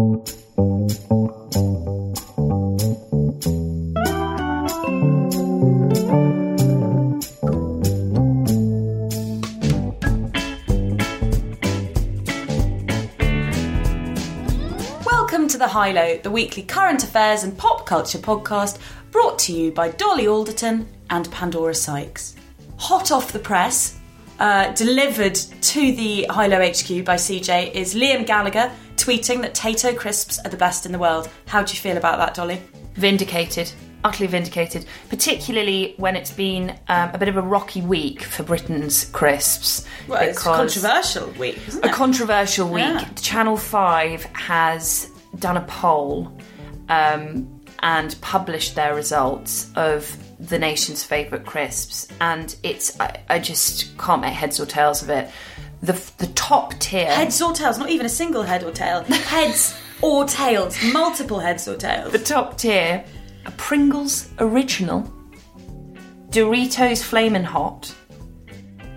Welcome to The High Low, the weekly current affairs and pop culture podcast brought to you by Dolly Alderton and Pandora Sykes. Hot off the press, uh, delivered to the High Low HQ by CJ, is Liam Gallagher tweeting that Tayto crisps are the best in the world. How do you feel about that, Dolly? vindicated, utterly vindicated, particularly when it's been um, a bit of a rocky week for Britain's crisps. Well, it's a controversial week, isn't A controversial week. Yeah. Channel 5 has done a poll um, and published their results of the nation's favourite crisps, and it's I, I just can't make heads or tails of it. The, the top tier. Heads or tails, not even a single head or tail. Heads or tails, multiple heads or tails. The top tier are Pringles Original, Doritos Flamin' Hot,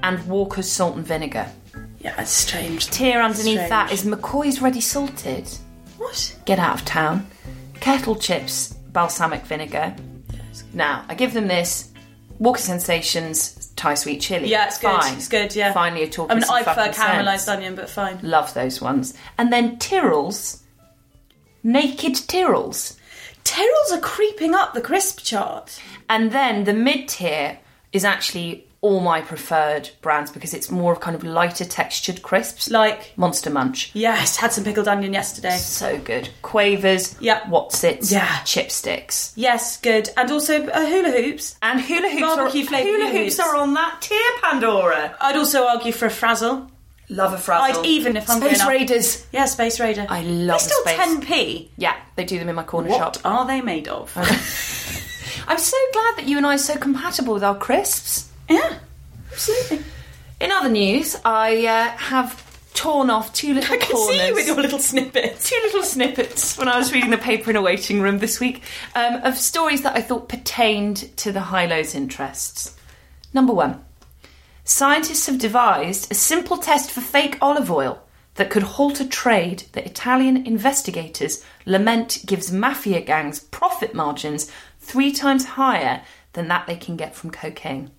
and Walker's Salt and Vinegar. Yeah, it's strange. Tier underneath Strange. that is McCoy's Ready Salted. What? Get out of town. Kettle chips, balsamic vinegar. Now, I give them this. Walker Sensations, Thai sweet chili. Yeah, it's good. fine. It's good, yeah. Finally, you're talking I mean, I prefer sense. caramelised onion, but fine. Love those ones. And then Tyrrell's, Naked Tyrrell's. Tyrrells are creeping up the crisp chart. And then the mid tier is actually all my preferred brands because it's more of kind of lighter textured crisps. Like, Monster Munch. yes, had some pickled onion yesterday. So good. Quavers. Yeah. Wotsits. Yeah. Chipsticks. Yes, good. And also uh, hula hoops. And hula hoops, Barbecue are, hula hoops hoops. are on that tier, Pandora. I'd also argue for a frazzle. Love a frazzle. I'd even if hungry Space. Raiders. Yeah, Space Raider. I love They're still Space. 10p. Yeah, they do them in my corner What shop. are they made of? I'm so glad that you and I are so compatible with our crisps. Yeah, absolutely. In other news, I uh, have torn off two little I can corners. see you with your little snippets. two little snippets when I was reading the paper in a waiting room this week um, of stories that I thought pertained to the high lows interests. Number one scientists have devised a simple test for fake olive oil that could halt a trade that Italian investigators lament gives mafia gangs profit margins three times higher than that they can get from cocaine.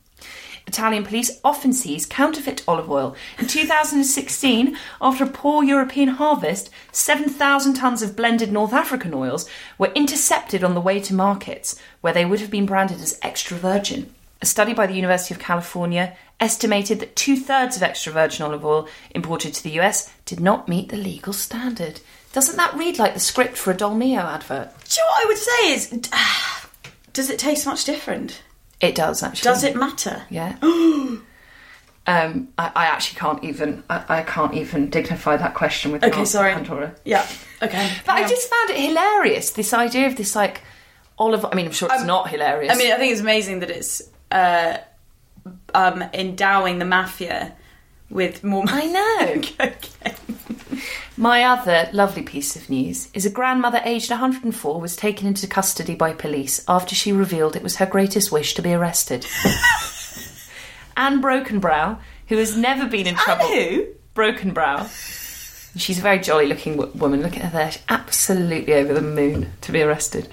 Italian police often seize counterfeit olive oil. In 2016, after a poor European harvest, 7,000 tonnes of blended North African oils were intercepted on the way to markets, where they would have been branded as extra virgin. A study by the University of California estimated that two thirds of extra virgin olive oil imported to the US did not meet the legal standard. Doesn't that read like the script for a Dolmio advert? Do you know what I would say is, does it taste much different? It does, actually. Does it matter? Yeah. um, I, I actually can't even. I, I can't even dignify that question with. Okay, sorry. Pandora. Yeah. Okay. But I just found it hilarious. This idea of this like olive. I mean, I'm sure it's not hilarious. I mean, I think it's amazing that it's uh, um, endowing the mafia with more. I know. okay. My other lovely piece of news is a grandmother aged 104 was taken into custody by police after she revealed it was her greatest wish to be arrested. Anne Brockenbrow, who has never been in trouble. who? Brockenbrow. She's a very jolly looking w- woman. Look at her there. She's absolutely over the moon to be arrested.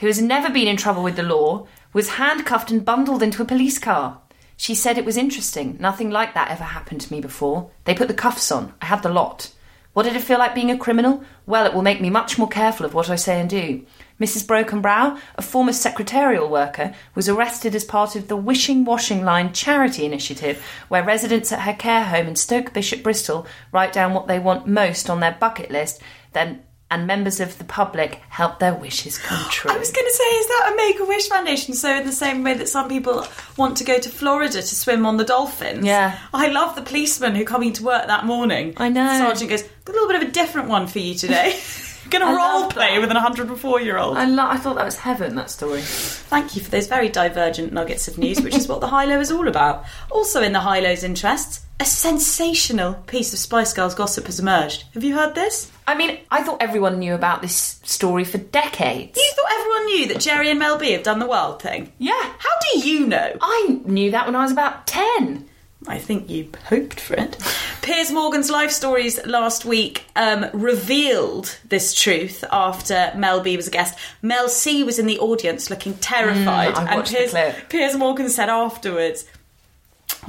Who has never been in trouble with the law, was handcuffed and bundled into a police car. She said it was interesting. Nothing like that ever happened to me before. They put the cuffs on. I had the lot. What did it feel like being a criminal? Well, it will make me much more careful of what I say and do. Mrs. Brockenbrow, a former secretarial worker, was arrested as part of the Wishing Washing Line charity initiative, where residents at her care home in Stoke Bishop, Bristol, write down what they want most on their bucket list, then and members of the public help their wishes come true. I was going to say, is that a Make a Wish Foundation? So, in the same way that some people want to go to Florida to swim on the dolphins. Yeah. I love the policeman who coming to work that morning. I know. Sergeant goes, got a little bit of a different one for you today. going to role play that. with an 104 year old. I, lo- I thought that was heaven, that story. Thank you for those very divergent nuggets of news, which is what the high low is all about. Also, in the high low's interests, a sensational piece of Spice Girls gossip has emerged. Have you heard this? I mean, I thought everyone knew about this story for decades. You thought everyone knew that Geri and Mel B have done the wild thing? Yeah. How do you know? I knew that when I was about 10. I think you hoped for it. Piers Morgan's life stories last week um, revealed this truth after Mel B was a guest. Mel C was in the audience looking terrified, Mm, and Piers. Piers Morgan said afterwards.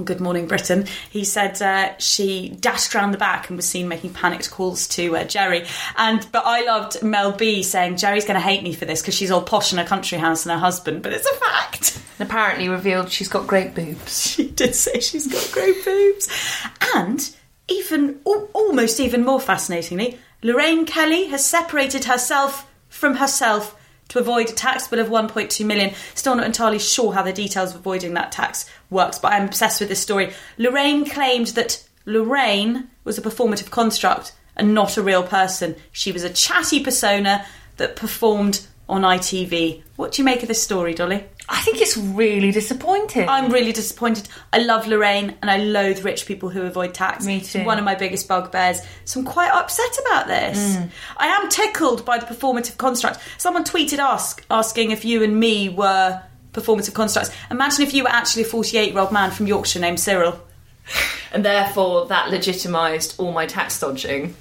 Good morning, Britain. He said uh, she dashed around the back and was seen making panicked calls to uh, Geri. And but I loved Mel B saying Geri's going to hate me for this because she's all posh in her country house and her husband. But it's a fact. And apparently revealed she's got great boobs. She did say she's got great boobs. And even al- almost even more fascinatingly, Lorraine Kelly has separated herself from herself to avoid a tax bill of 1.2 million. Still not entirely sure how the details of avoiding that tax works, but I'm obsessed with this story. Lorraine claimed that Lorraine was a performative construct and not a real person. She was a chatty persona that performed on ITV. What do you make of this story, Dolly? I think it's really disappointing. I'm really disappointed. I love Lorraine and I loathe rich people who avoid tax. Me It's too. one of my biggest bugbears. So I'm quite upset about this. Mm. I am tickled by the performative construct. Someone tweeted ask, asking if you and me were performative constructs. Imagine if you were actually a 48 year old man from Yorkshire named Cyril. and therefore that legitimised all my tax dodging.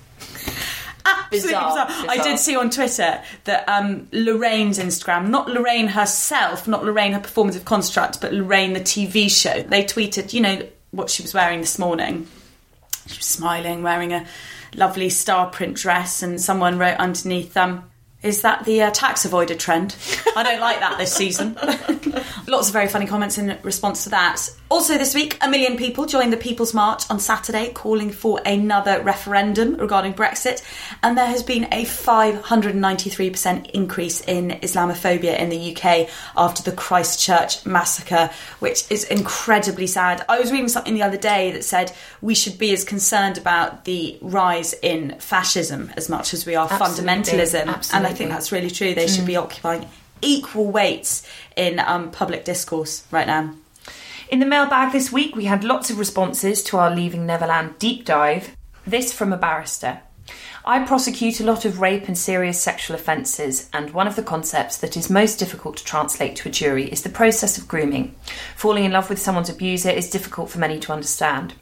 Absolutely Bizarre, bizarre. I did see on Twitter that um, Lorraine's Instagram, not Lorraine herself, not Lorraine her performative construct, but Lorraine the TV show, they tweeted, you know, what she was wearing this morning. She was smiling, wearing a lovely star print dress, and someone wrote underneath, um, is that the uh, tax avoider trend? I don't like that this season. Lots of very funny comments in response to that. Also, this week, a million people joined the People's March on Saturday calling for another referendum regarding Brexit, and there has been a 593% increase in Islamophobia in the UK after the Christchurch massacre, which is incredibly sad. I was reading something the other day that said we should be as concerned about the rise in fascism as much as we are Absolutely. fundamentalism, and I Think that's really true. They should be occupying equal weights in um, public discourse right now. In the mailbag this week, we had lots of responses to our Leaving Neverland deep dive. This from a barrister. I prosecute a lot of rape and serious sexual offences, and one of the concepts that is most difficult to translate to a jury is the process of grooming. Falling in love with someone's abuser is difficult for many to understand.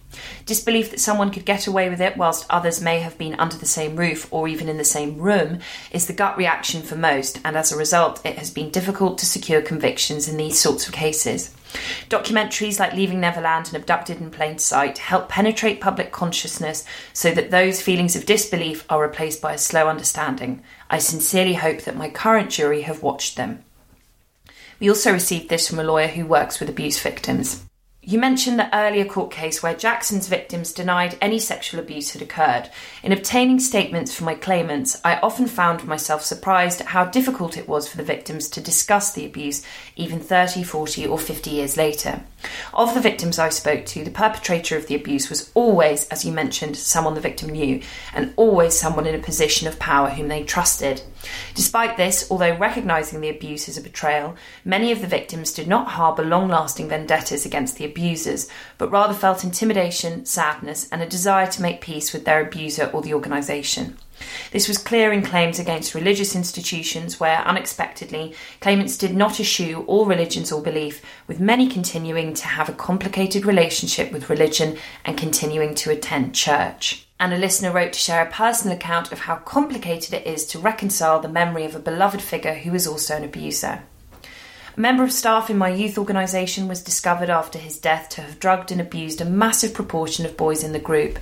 Disbelief that someone could get away with it whilst others may have been under the same roof or even in the same room is the gut reaction for most, and as a result, it has been difficult to secure convictions in these sorts of cases. Documentaries like Leaving Neverland and Abducted in Plain Sight help penetrate public consciousness so that those feelings of disbelief are replaced by a slow understanding. I sincerely hope that my current jury have watched them. We also received this from a lawyer who works with abuse victims. You mentioned the earlier court case where Jackson's victims denied any sexual abuse had occurred. In obtaining statements from my claimants, I often found myself surprised at how difficult it was for the victims to discuss the abuse even 30, 40, or 50 years later. Of the victims I spoke to, the perpetrator of the abuse was always, as you mentioned, someone the victim knew, and always someone in a position of power whom they trusted. Despite this, although recognising the abuse as a betrayal, many of the victims did not harbour long lasting vendettas against the abusers, but rather felt intimidation, sadness, and a desire to make peace with their abuser or the organisation. This was clear in claims against religious institutions where, unexpectedly, claimants did not eschew all religions or belief, with many continuing to have a complicated relationship with religion and continuing to attend church. And a listener wrote to share a personal account of how complicated it is to reconcile the memory of a beloved figure who is also an abuser. A member of staff in my youth organisation was discovered after his death to have drugged and abused a massive proportion of boys in the group.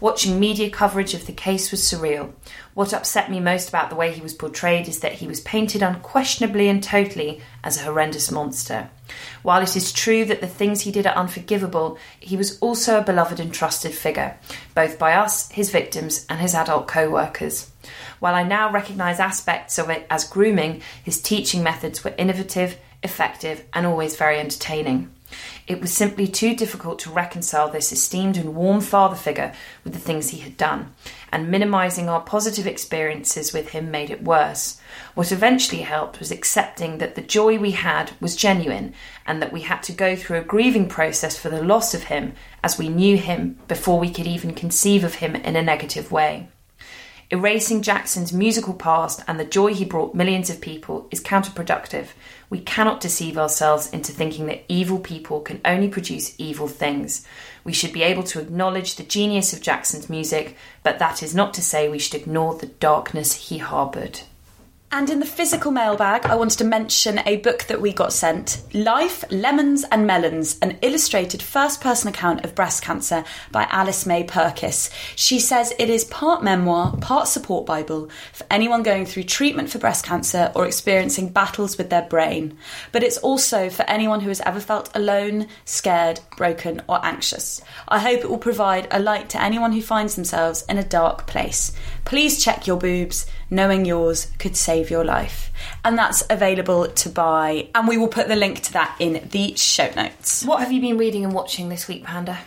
Watching media coverage of the case was surreal. What upset me most about the way he was portrayed is that he was painted unquestionably and totally as a horrendous monster. While it is true that the things he did are unforgivable, he was also a beloved and trusted figure, both by us, his victims, and his adult co workers. While I now recognise aspects of it as grooming, his teaching methods were innovative, effective, and always very entertaining. It was simply too difficult to reconcile this esteemed and warm father figure with the things he had done, and minimising our positive experiences with him made it worse. What eventually helped was accepting that the joy we had was genuine and that we had to go through a grieving process for the loss of him as we knew him before we could even conceive of him in a negative way. Erasing Jackson's musical past and the joy he brought millions of people is counterproductive. We cannot deceive ourselves into thinking that evil people can only produce evil things. We should be able to acknowledge the genius of Jackson's music, but that is not to say we should ignore the darkness he harboured. And in the physical mailbag, I wanted to mention a book that we got sent Life, Lemons and Melons, an illustrated first person account of breast cancer by Alice May Purkis. She says it is part memoir, part support Bible for anyone going through treatment for breast cancer or experiencing battles with their brain. But it's also for anyone who has ever felt alone, scared, broken, or anxious. I hope it will provide a light to anyone who finds themselves in a dark place. Please check your boobs knowing yours could save your life. And that's available to buy. And we will put the link to that in the show notes. What have you been reading and watching this week, Panda?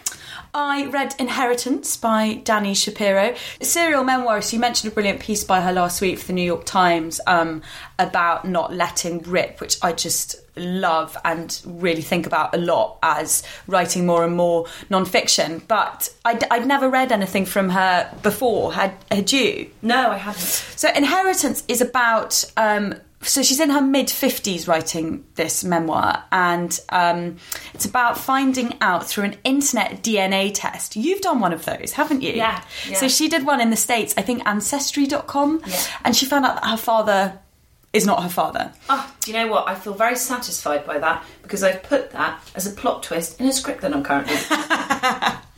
I read Inheritance by Dani Shapiro, a serial memoirist. You mentioned a brilliant piece by her last week for the New York Times um, about not letting rip, which I just love and really think about a lot as writing more and more non-fiction. But I'd, I'd never read anything from her before. Had, had you? No, I haven't. So Inheritance is about um, so she's in her mid 50s writing this memoir and um, it's about finding out through an internet dna test you've done one of those haven't you Yeah, yeah. so she did one in the states i think ancestry.com Yeah. and she found out that her father is not her father Oh, do you know what? I feel very satisfied by that because I've put that as a plot twist in a script that I'm currently.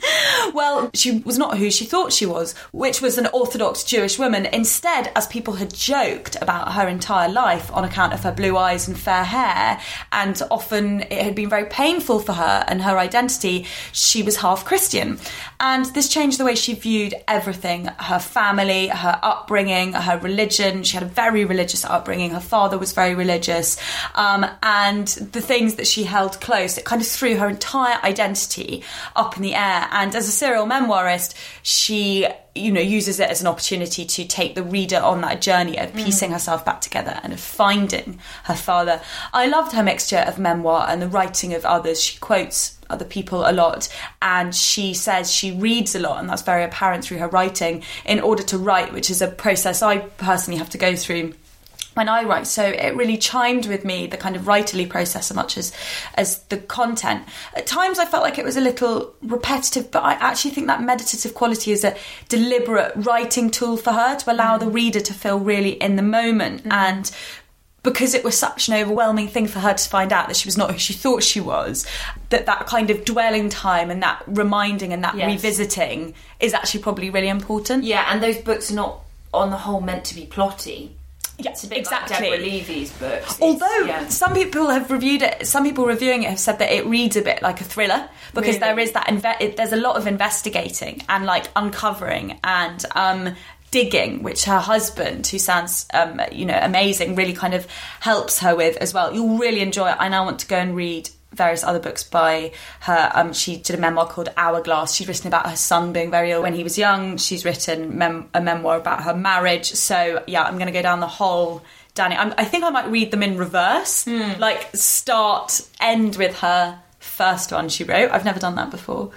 Well, she was not who she thought she was, which was an Orthodox Jewish woman. Instead, as people had joked about her entire life on account of her blue eyes and fair hair, and often it had been very painful for her and her identity, she was half Christian. And this changed the way she viewed everything her family, her upbringing, her religion. She had a very religious upbringing. Her father was very religious. Um, and the things that she held close, it kind of threw her entire identity up in the air. And as a serial memoirist, she you know uses it as an opportunity to take the reader on that journey of mm. piecing herself back together and of finding her father. I loved her mixture of memoir and the writing of others. She quotes other people a lot and she says she reads a lot and that's very apparent through her writing in order to write which is a process i personally have to go through when I write. So it really chimed with me, the kind of writerly process as much as as the content. At times I felt like it was a little repetitive, but I actually think that meditative quality is a deliberate writing tool for her to allow the mm. reader to feel really in the moment mm. and because it was such an overwhelming thing for her to find out that she was not who she thought she was that that kind of dwelling time and that reminding and that Yes. revisiting is actually probably really important yeah, and those books are not, on the whole, meant to be plotty. Yeah, It's a bit exactly like Deborah Levy's books. It's- Although yeah. some people have reviewed it, some people reviewing it have said that it reads a bit like a thriller because Really? there is that inve- it, there's a lot of investigating and like uncovering and um, digging, which her husband, who sounds um, you know amazing, really kind of helps her with as well. You'll really enjoy it. I now want to go and read various other books by her. Um, she did a memoir called Hourglass. She's written about her son being very ill when he was young. She's written mem- a memoir about her marriage. So yeah, I'm going to go down the whole. Dani, I'm, I think I might read them in reverse, like start end with her first one she wrote. I've never done that before.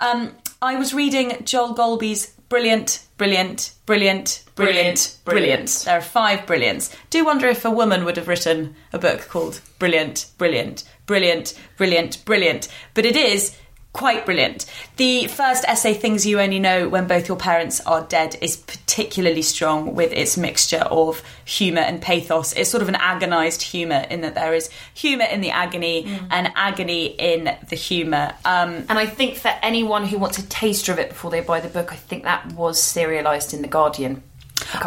Um, I was reading Joel Golby's Brilliant, Brilliant, Brilliant, Brilliant, Brilliant, Brilliant. Brilliant. There are five brilliants. Do wonder if a woman would have written a book called Brilliant, Brilliant, Brilliant, Brilliant, Brilliant. But it is quite brilliant. The first essay, Things You Only Know When Both Your Parents Are Dead, is particularly strong with its mixture of humour and pathos. It's sort of an agonised humour in that there is humour in the agony Mm. and agony in the humour. Um, And I think for anyone who wants a taster of it before they buy the book, I think that was serialised in The Guardian.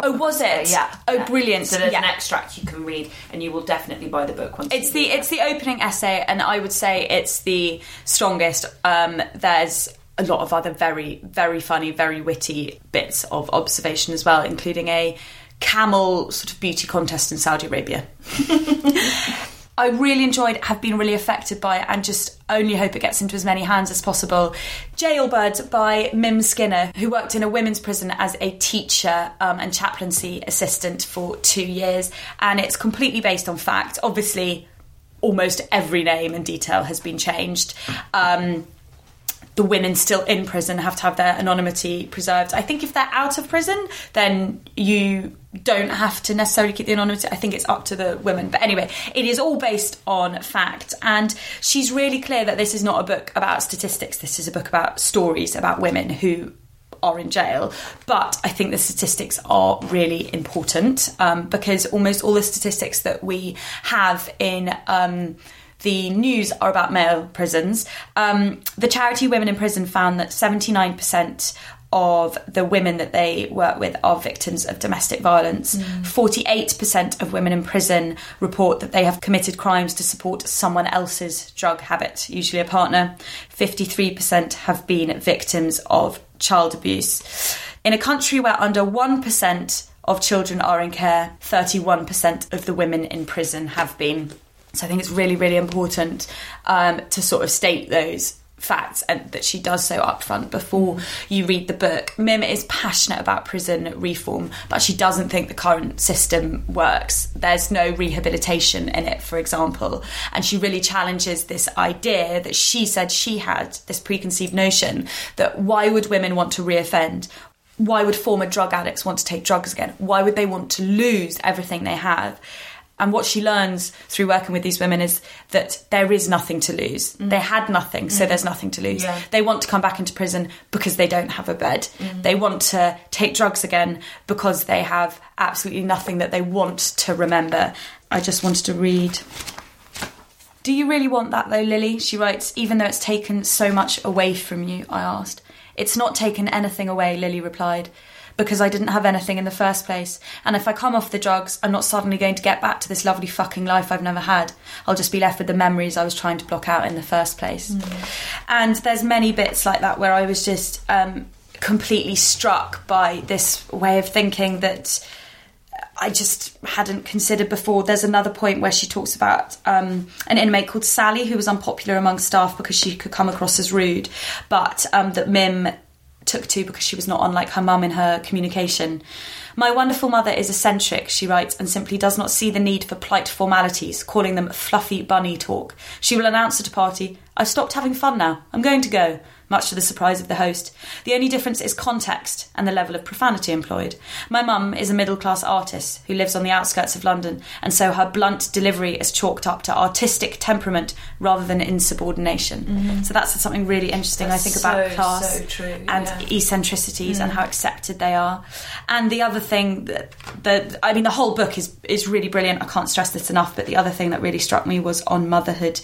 Oh, was it? Yeah. Oh, brilliant. So there's Yeah. an extract you can read, and you will definitely buy the book once. It's you the it's the opening essay, and I would say it's the strongest. Um, there's a lot of other very very funny, very witty bits of observation as well, including a camel sort of beauty contest in Saudi Arabia. I really enjoyed, have been really affected by it, and just only hope it gets into as many hands as possible. Jailbird by Mim Skinner, who worked in a women's prison as a teacher um, and chaplaincy assistant for two years, and it's completely based on fact. Obviously, almost every name and detail has been changed. Um, the women still in prison have to have their anonymity preserved. I think if they're out of prison, then you don't have to necessarily keep the anonymity. I think it's up to the women. But anyway, it is all based on fact. And she's really clear that this is not a book about statistics. This is a book about stories about women who are in jail. But I think the statistics are really important um, because almost all the statistics that we have in. Um, the news are about male prisons. Um, the charity Women in Prison found that 79% of the women that they work with are victims of domestic violence. 48% of women in prison report that they have committed crimes to support someone else's drug habit, usually a partner. 53% have been victims of child abuse. In a country where under 1% of children are in care, 31% of the women in prison have been. So I think it's really, really important um, to sort of state those facts and that she does so upfront before you read the book. Mim is passionate about prison reform, but she doesn't think the current system works. There's no rehabilitation in it, for example, and she really challenges this idea that she said she had this preconceived notion that why would women want to reoffend? Why would former drug addicts want to take drugs again? Why would they want to lose everything they have? And what she learns through working with these women is that there is nothing to lose. Mm. They had nothing, so mm. there's nothing to lose. Yeah. They want to come back into prison because they don't have a bed. Mm. They want to take drugs again because they have absolutely nothing that they want to remember. I just wanted to read. Do you really want that though, Lily? She writes, even though it's taken so much away from you, I asked. It's not taken anything away, Lily replied, because I didn't have anything in the first place. And if I come off the drugs, I'm not suddenly going to get back to this lovely fucking life I've never had. I'll just be left with the memories I was trying to block out in the first place. And there's many bits like that where I was just um, completely struck by this way of thinking that I just hadn't considered before. There's another point where she talks about um, an inmate called Sally who was unpopular among staff because she could come across as rude, but um, that Mim took to because she was not unlike her mum in her communication. My wonderful mother is eccentric, she writes, and simply does not see the need for polite formalities, calling them fluffy bunny talk. She will announce at a party, I've stopped having fun now, I'm going to go, much to the surprise of the host. The only difference is context and the level of profanity employed. My mum is a middle class artist who lives on the outskirts of London, and so her blunt delivery is chalked up to artistic temperament rather than insubordination. Mm-hmm. So that's something really interesting, I think, That's about class so true, and yeah. eccentricities and mm. how accepted they are. And the other thing that, that I mean, the whole book is is really brilliant. I can't stress this enough. But the other thing that really struck me was on motherhood.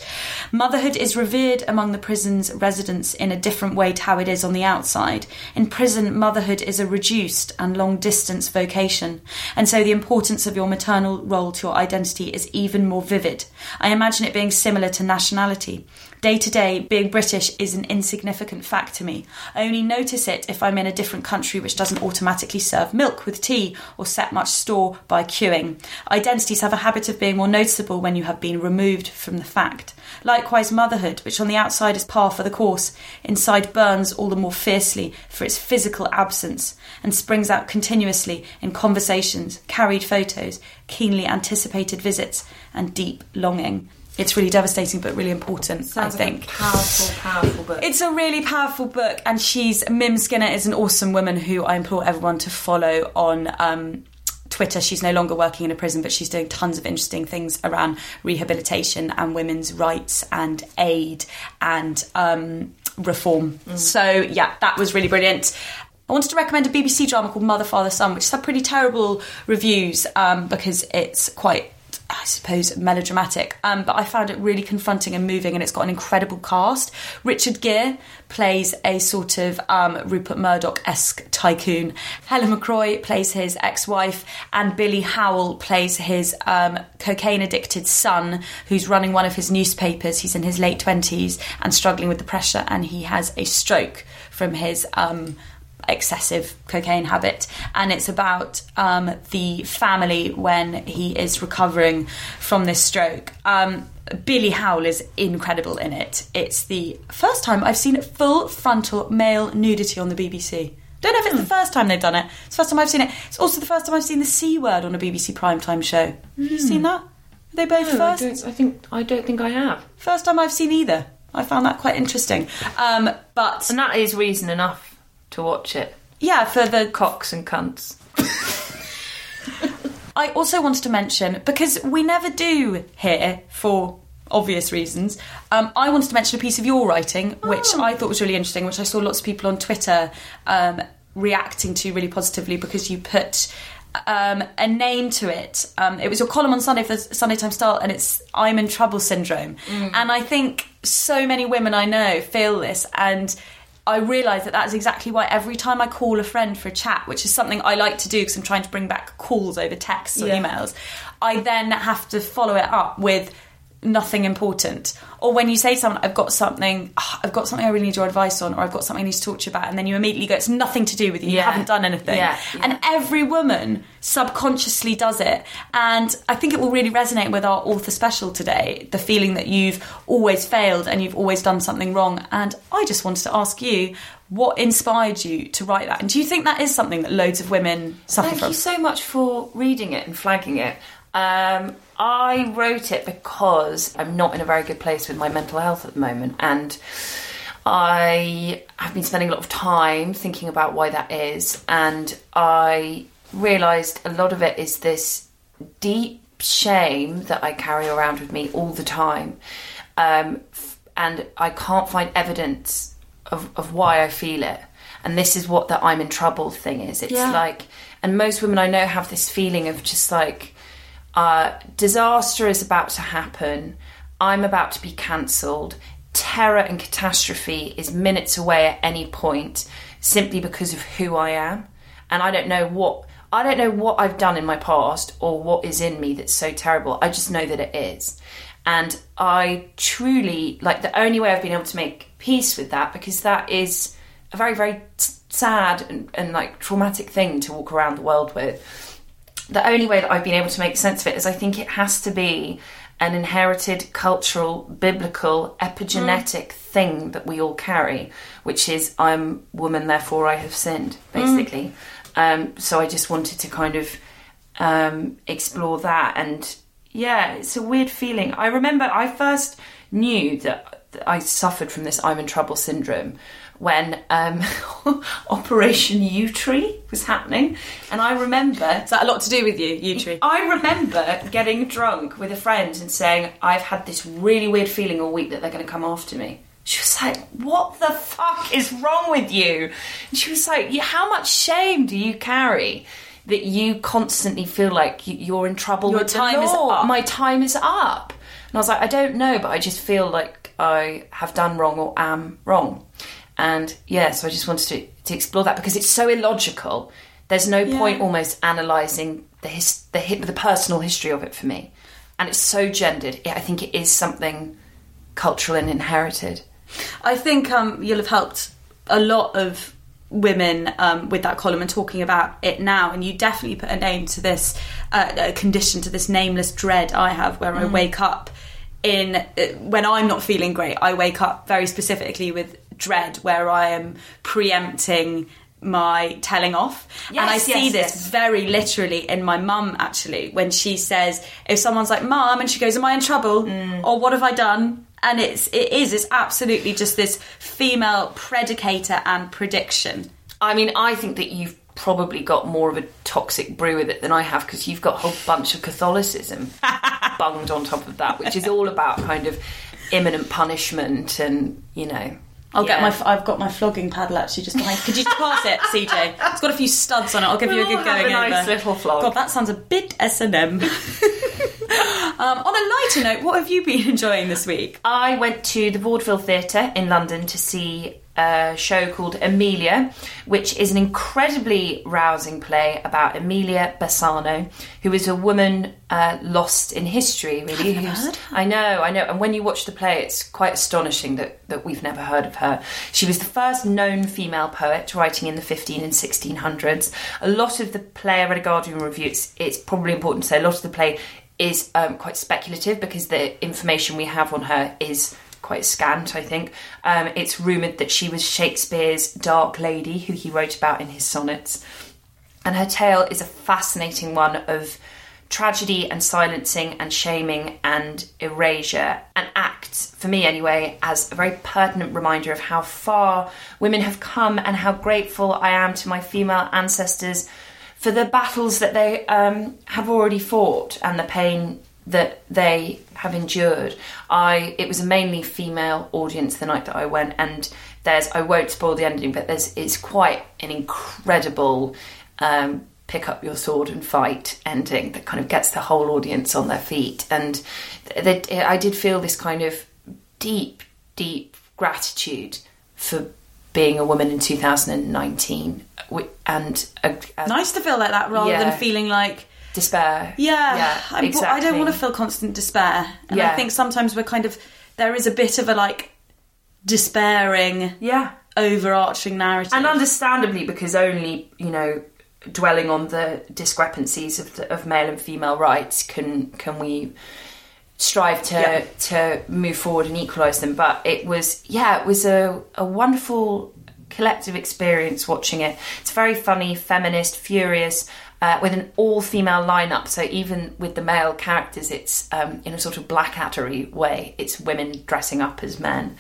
Motherhood is revered among the prison's residents in a different way to how it is on the outside. In prison, motherhood is a reduced and long distance vocation, and so the importance of your maternal role to your identity is even more vivid. I imagine it being similar to nationality. Day to day, being British is an insignificant fact to me. I only notice it if I'm in a different country which doesn't automatically serve milk with tea or set much store by queuing. Identities have a habit of being more noticeable when you have been removed from the fact. Likewise, motherhood, which on the outside is par for the course, inside burns all the more fiercely for its physical absence and springs out continuously in conversations, carried photos, keenly anticipated visits, and deep longing. It's really devastating, but really important. Sounds I like think. a powerful, powerful book. It's a really powerful book, and she's Mim Skinner is an awesome woman who I implore everyone to follow on um, Twitter. She's no longer working in a prison, but she's doing tons of interesting things around rehabilitation and women's rights and aid and um, reform. So, yeah, that was really brilliant. I wanted to recommend a BBC drama called Mother, Father, Son, which has had pretty terrible reviews um, because it's quite I suppose melodramatic, um, but I found it really confronting and moving, and it's got an incredible cast. Richard Gere plays a sort of um, Rupert Murdoch esque tycoon. Helen McCrory plays his ex wife, and Billy Howle plays his um, cocaine addicted son, who's running one of his newspapers. He's in his late twenties and struggling with the pressure, and he has a stroke from his. Excessive cocaine habit, and it's about um, the family when he is recovering from this stroke. Um, Billy Howle is incredible in it. It's the first time I've seen full frontal male nudity on the BBC. Don't know if it's the first time they've done it. It's the first time I've seen it. It's also the first time I've seen the C word on a BBC primetime show. Have you seen that? Are they both No, I, first? don't, I think I don't think I have, First time I've seen either. I found that quite interesting. Um, but and that is reason enough to watch it. yeah, for the Cocks and cunts. I also wanted to mention because we never do here for obvious reasons. Um, I wanted to mention a piece of your writing, which I thought was really interesting, which I saw lots of people on Twitter um, reacting to really positively because you put. Um, a name to it. Um, it was your column on Sunday for Sunday Times Style, and it's "I'm in trouble" syndrome. And I think so many women I know feel this, and I realise that that's exactly why every time I call a friend for a chat, which is something I like to do because I'm trying to bring back calls over texts or Yeah. emails, I then have to follow it up with nothing important. Or when you say to someone, I've got something, ah, I've got something I really need your advice on, or I've got something I need to talk to you about, and then you immediately go, it's nothing to do with you, you haven't done anything. Yeah, yeah. And every woman subconsciously does it. And I think it will really resonate with our author special today the feeling that you've always failed and you've always done something wrong. And I just wanted to ask you, what inspired you to write that? And do you think that is something that loads of women suffer Thank from? you so much for reading it and flagging it. Um, I wrote it because I'm not in a very good place with my mental health at the moment, and I have been spending a lot of time thinking about why that is, and I realised a lot of it is this deep shame that I carry around with me all the time, um, f- and I can't find evidence of, of why I feel it. And this is what the I'm in trouble thing is. It's Yeah. like, and most women I know have this feeling of just like, uh, disaster is about to happen. I'm about to be cancelled. Terror and catastrophe is minutes away at any point simply because of who I am. And I don't know what I don't know what I've done in my past or what is in me that's so terrible. I just know that it is. And I truly like the only way I've been able to make peace with that because that is a very, very t- sad and, and like traumatic thing to walk around the world with the only way that I've been able to make sense of it is I think it has to be an inherited cultural, biblical, epigenetic thing that we all carry, which is I'm woman, therefore I have sinned, basically. Um, so I just wanted to kind of um, explore that. And yeah, it's a weird feeling. I remember I first knew that, that I suffered from this I'm in trouble syndrome when um, Operation Yewtree was happening. And I remember Is that a lot to do with you, Yewtree? I remember getting drunk with a friend and saying, I've had this really weird feeling all week that they're going to come after me. She was like, What the fuck is wrong with you? And she was like, How much shame do you carry that you constantly feel like you- you're in trouble Your time is up." My time is up. And I was like, I don't know, but I just feel like I have done wrong or am wrong. And yeah, so I just wanted to, to explore that because it's so illogical. There's no point almost analysing the, his, the the personal history of it for me, and it's so gendered. I think it is something cultural and inherited. I think um, you'll have helped a lot of women um, with that column and talking about it now. And you definitely put a name to this uh, condition to this nameless dread I have, where I wake up in uh, when I'm not feeling great. I wake up very specifically with dread, where I am preempting my telling off and i see yes, this yes. very literally in my mum actually when she says if someone's like mum and she goes am i in trouble mm. or what have i done and it's it is it's absolutely just this female predicator and prediction I mean, I think that you've probably got more of a toxic brew with it than I have because you've got a whole bunch of Catholicism bunged on top of that, which is all about kind of imminent punishment and you know. I'll yeah. get my. I've got my flogging paddle actually just behind. Could you just pass it, CJ? It's got a few studs on it. I'll give you a good going a nice over. little flog. God, that sounds a bit S and M. Um, on a lighter note, what have you been enjoying this week? I went to the Vaudeville Theatre in London to see a show called Emilia, which is an incredibly rousing play about Emilia Bassano, who is a woman uh, lost in history, really. I've never heard her. I know, I know. And when you watch the play, it's quite astonishing that, that we've never heard of her. She was the first known female poet writing in the 15 and 1600s. A lot of the play, I read a Guardian review, it's, it's probably important to say, a lot of the play is um, quite speculative because the information we have on her is quite scant, I think. Um, it's rumoured that she was Shakespeare's Dark Lady, who he wrote about in his sonnets. And her tale is a fascinating one of tragedy and silencing and shaming and erasure, and acts, for me anyway, as a very pertinent reminder of how far women have come and how grateful I am to my female ancestors for the battles that they um, have already fought and the pain that they have endured. I it was a mainly female audience the night that I went, and there's I won't spoil the ending, but there's it's quite an incredible um, pick up your sword and fight ending that kind of gets the whole audience on their feet. And th- th- I did feel this kind of deep, deep gratitude for being a woman in 2019 wi- and a, a Nice to feel like that rather Yeah. than feeling like despair. yeah, yeah I'm- exactly. I don't want to feel constant despair. And I think sometimes we're kind of there is a bit of a like despairing, Yeah. overarching narrative. and understandably because only you know dwelling on the discrepancies of, the, of male and female rights can can we strive to Yeah. to move forward and equalize them but it was yeah it was a, a wonderful collective experience watching it it's very funny feminist furious uh, with an all-female lineup, so even with the male characters, it's um, in a sort of Blackaddery way. It's women dressing up as men,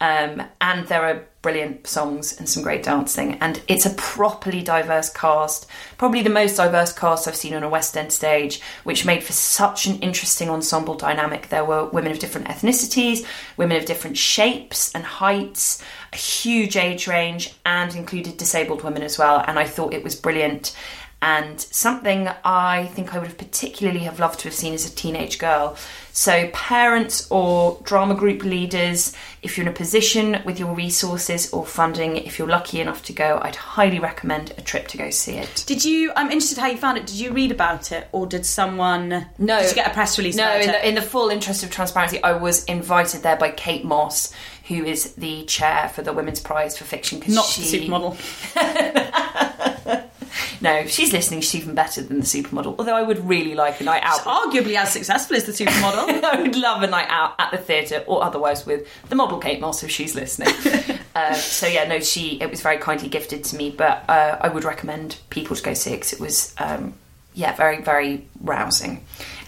um, and there are brilliant songs and some great dancing. And it's a properly diverse cast, probably the most diverse cast I've seen on a West End stage, which made for such an interesting ensemble dynamic. There were women of different ethnicities, women of different shapes and heights, a huge age range, and included disabled women as well. And I thought it was brilliant and something I think I would have particularly have loved to have seen as a teenage girl. So parents or drama group leaders, if you're in a position with your resources or funding, if you're lucky enough to go, I'd highly recommend a trip to go see it. Did you? I'm interested how you found it. Did you read about it, or did someone? No. Did you get a press release? No, in it? the, in the full interest of transparency, I was invited there by Kate Mosse, who is the chair for the Women's Prize for Fiction. not she, the supermodel. No, she's listening. She's even better than the supermodel. Although I would really like a night out. Arguably as successful as the supermodel. I would love a night out at the theatre or otherwise with the model Kate Moss if she's listening. uh, so yeah, no, she it was very kindly gifted to me, but uh, I would recommend people to go see it 'cause it was um, yeah very very rousing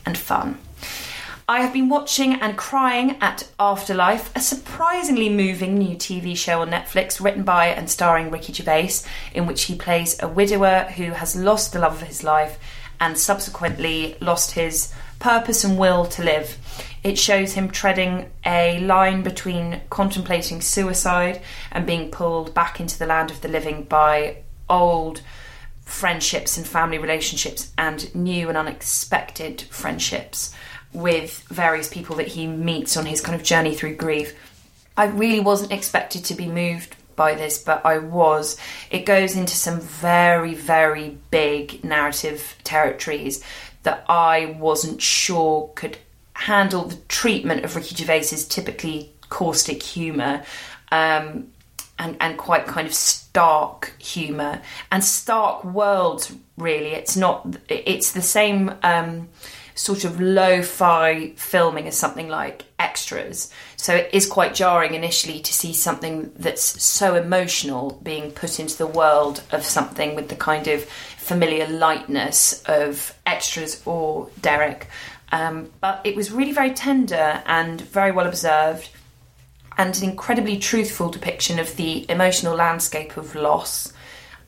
and fun. I have been watching and crying at Afterlife, a surprisingly moving new TV show on Netflix written by and starring Ricky Gervais, in which he plays a widower who has lost the love of his life and subsequently lost his purpose and will to live. It shows him treading a line between contemplating suicide and being pulled back into the land of the living by old friendships and family relationships and new and unexpected friendships with various people that he meets on his kind of journey through grief. I really wasn't expected to be moved by this, but I was. It goes into some very, very big narrative territories that I wasn't sure could handle the treatment of Ricky Gervais's typically caustic humour. Um, and, and quite kind of stark humour and stark worlds really it's not it's the same um, sort of lo-fi filming as something like extras. So it is quite jarring initially to see something that's so emotional being put into the world of something with the kind of familiar lightness of extras or derek. Um, but it was really very tender and very well observed and an incredibly truthful depiction of the emotional landscape of loss.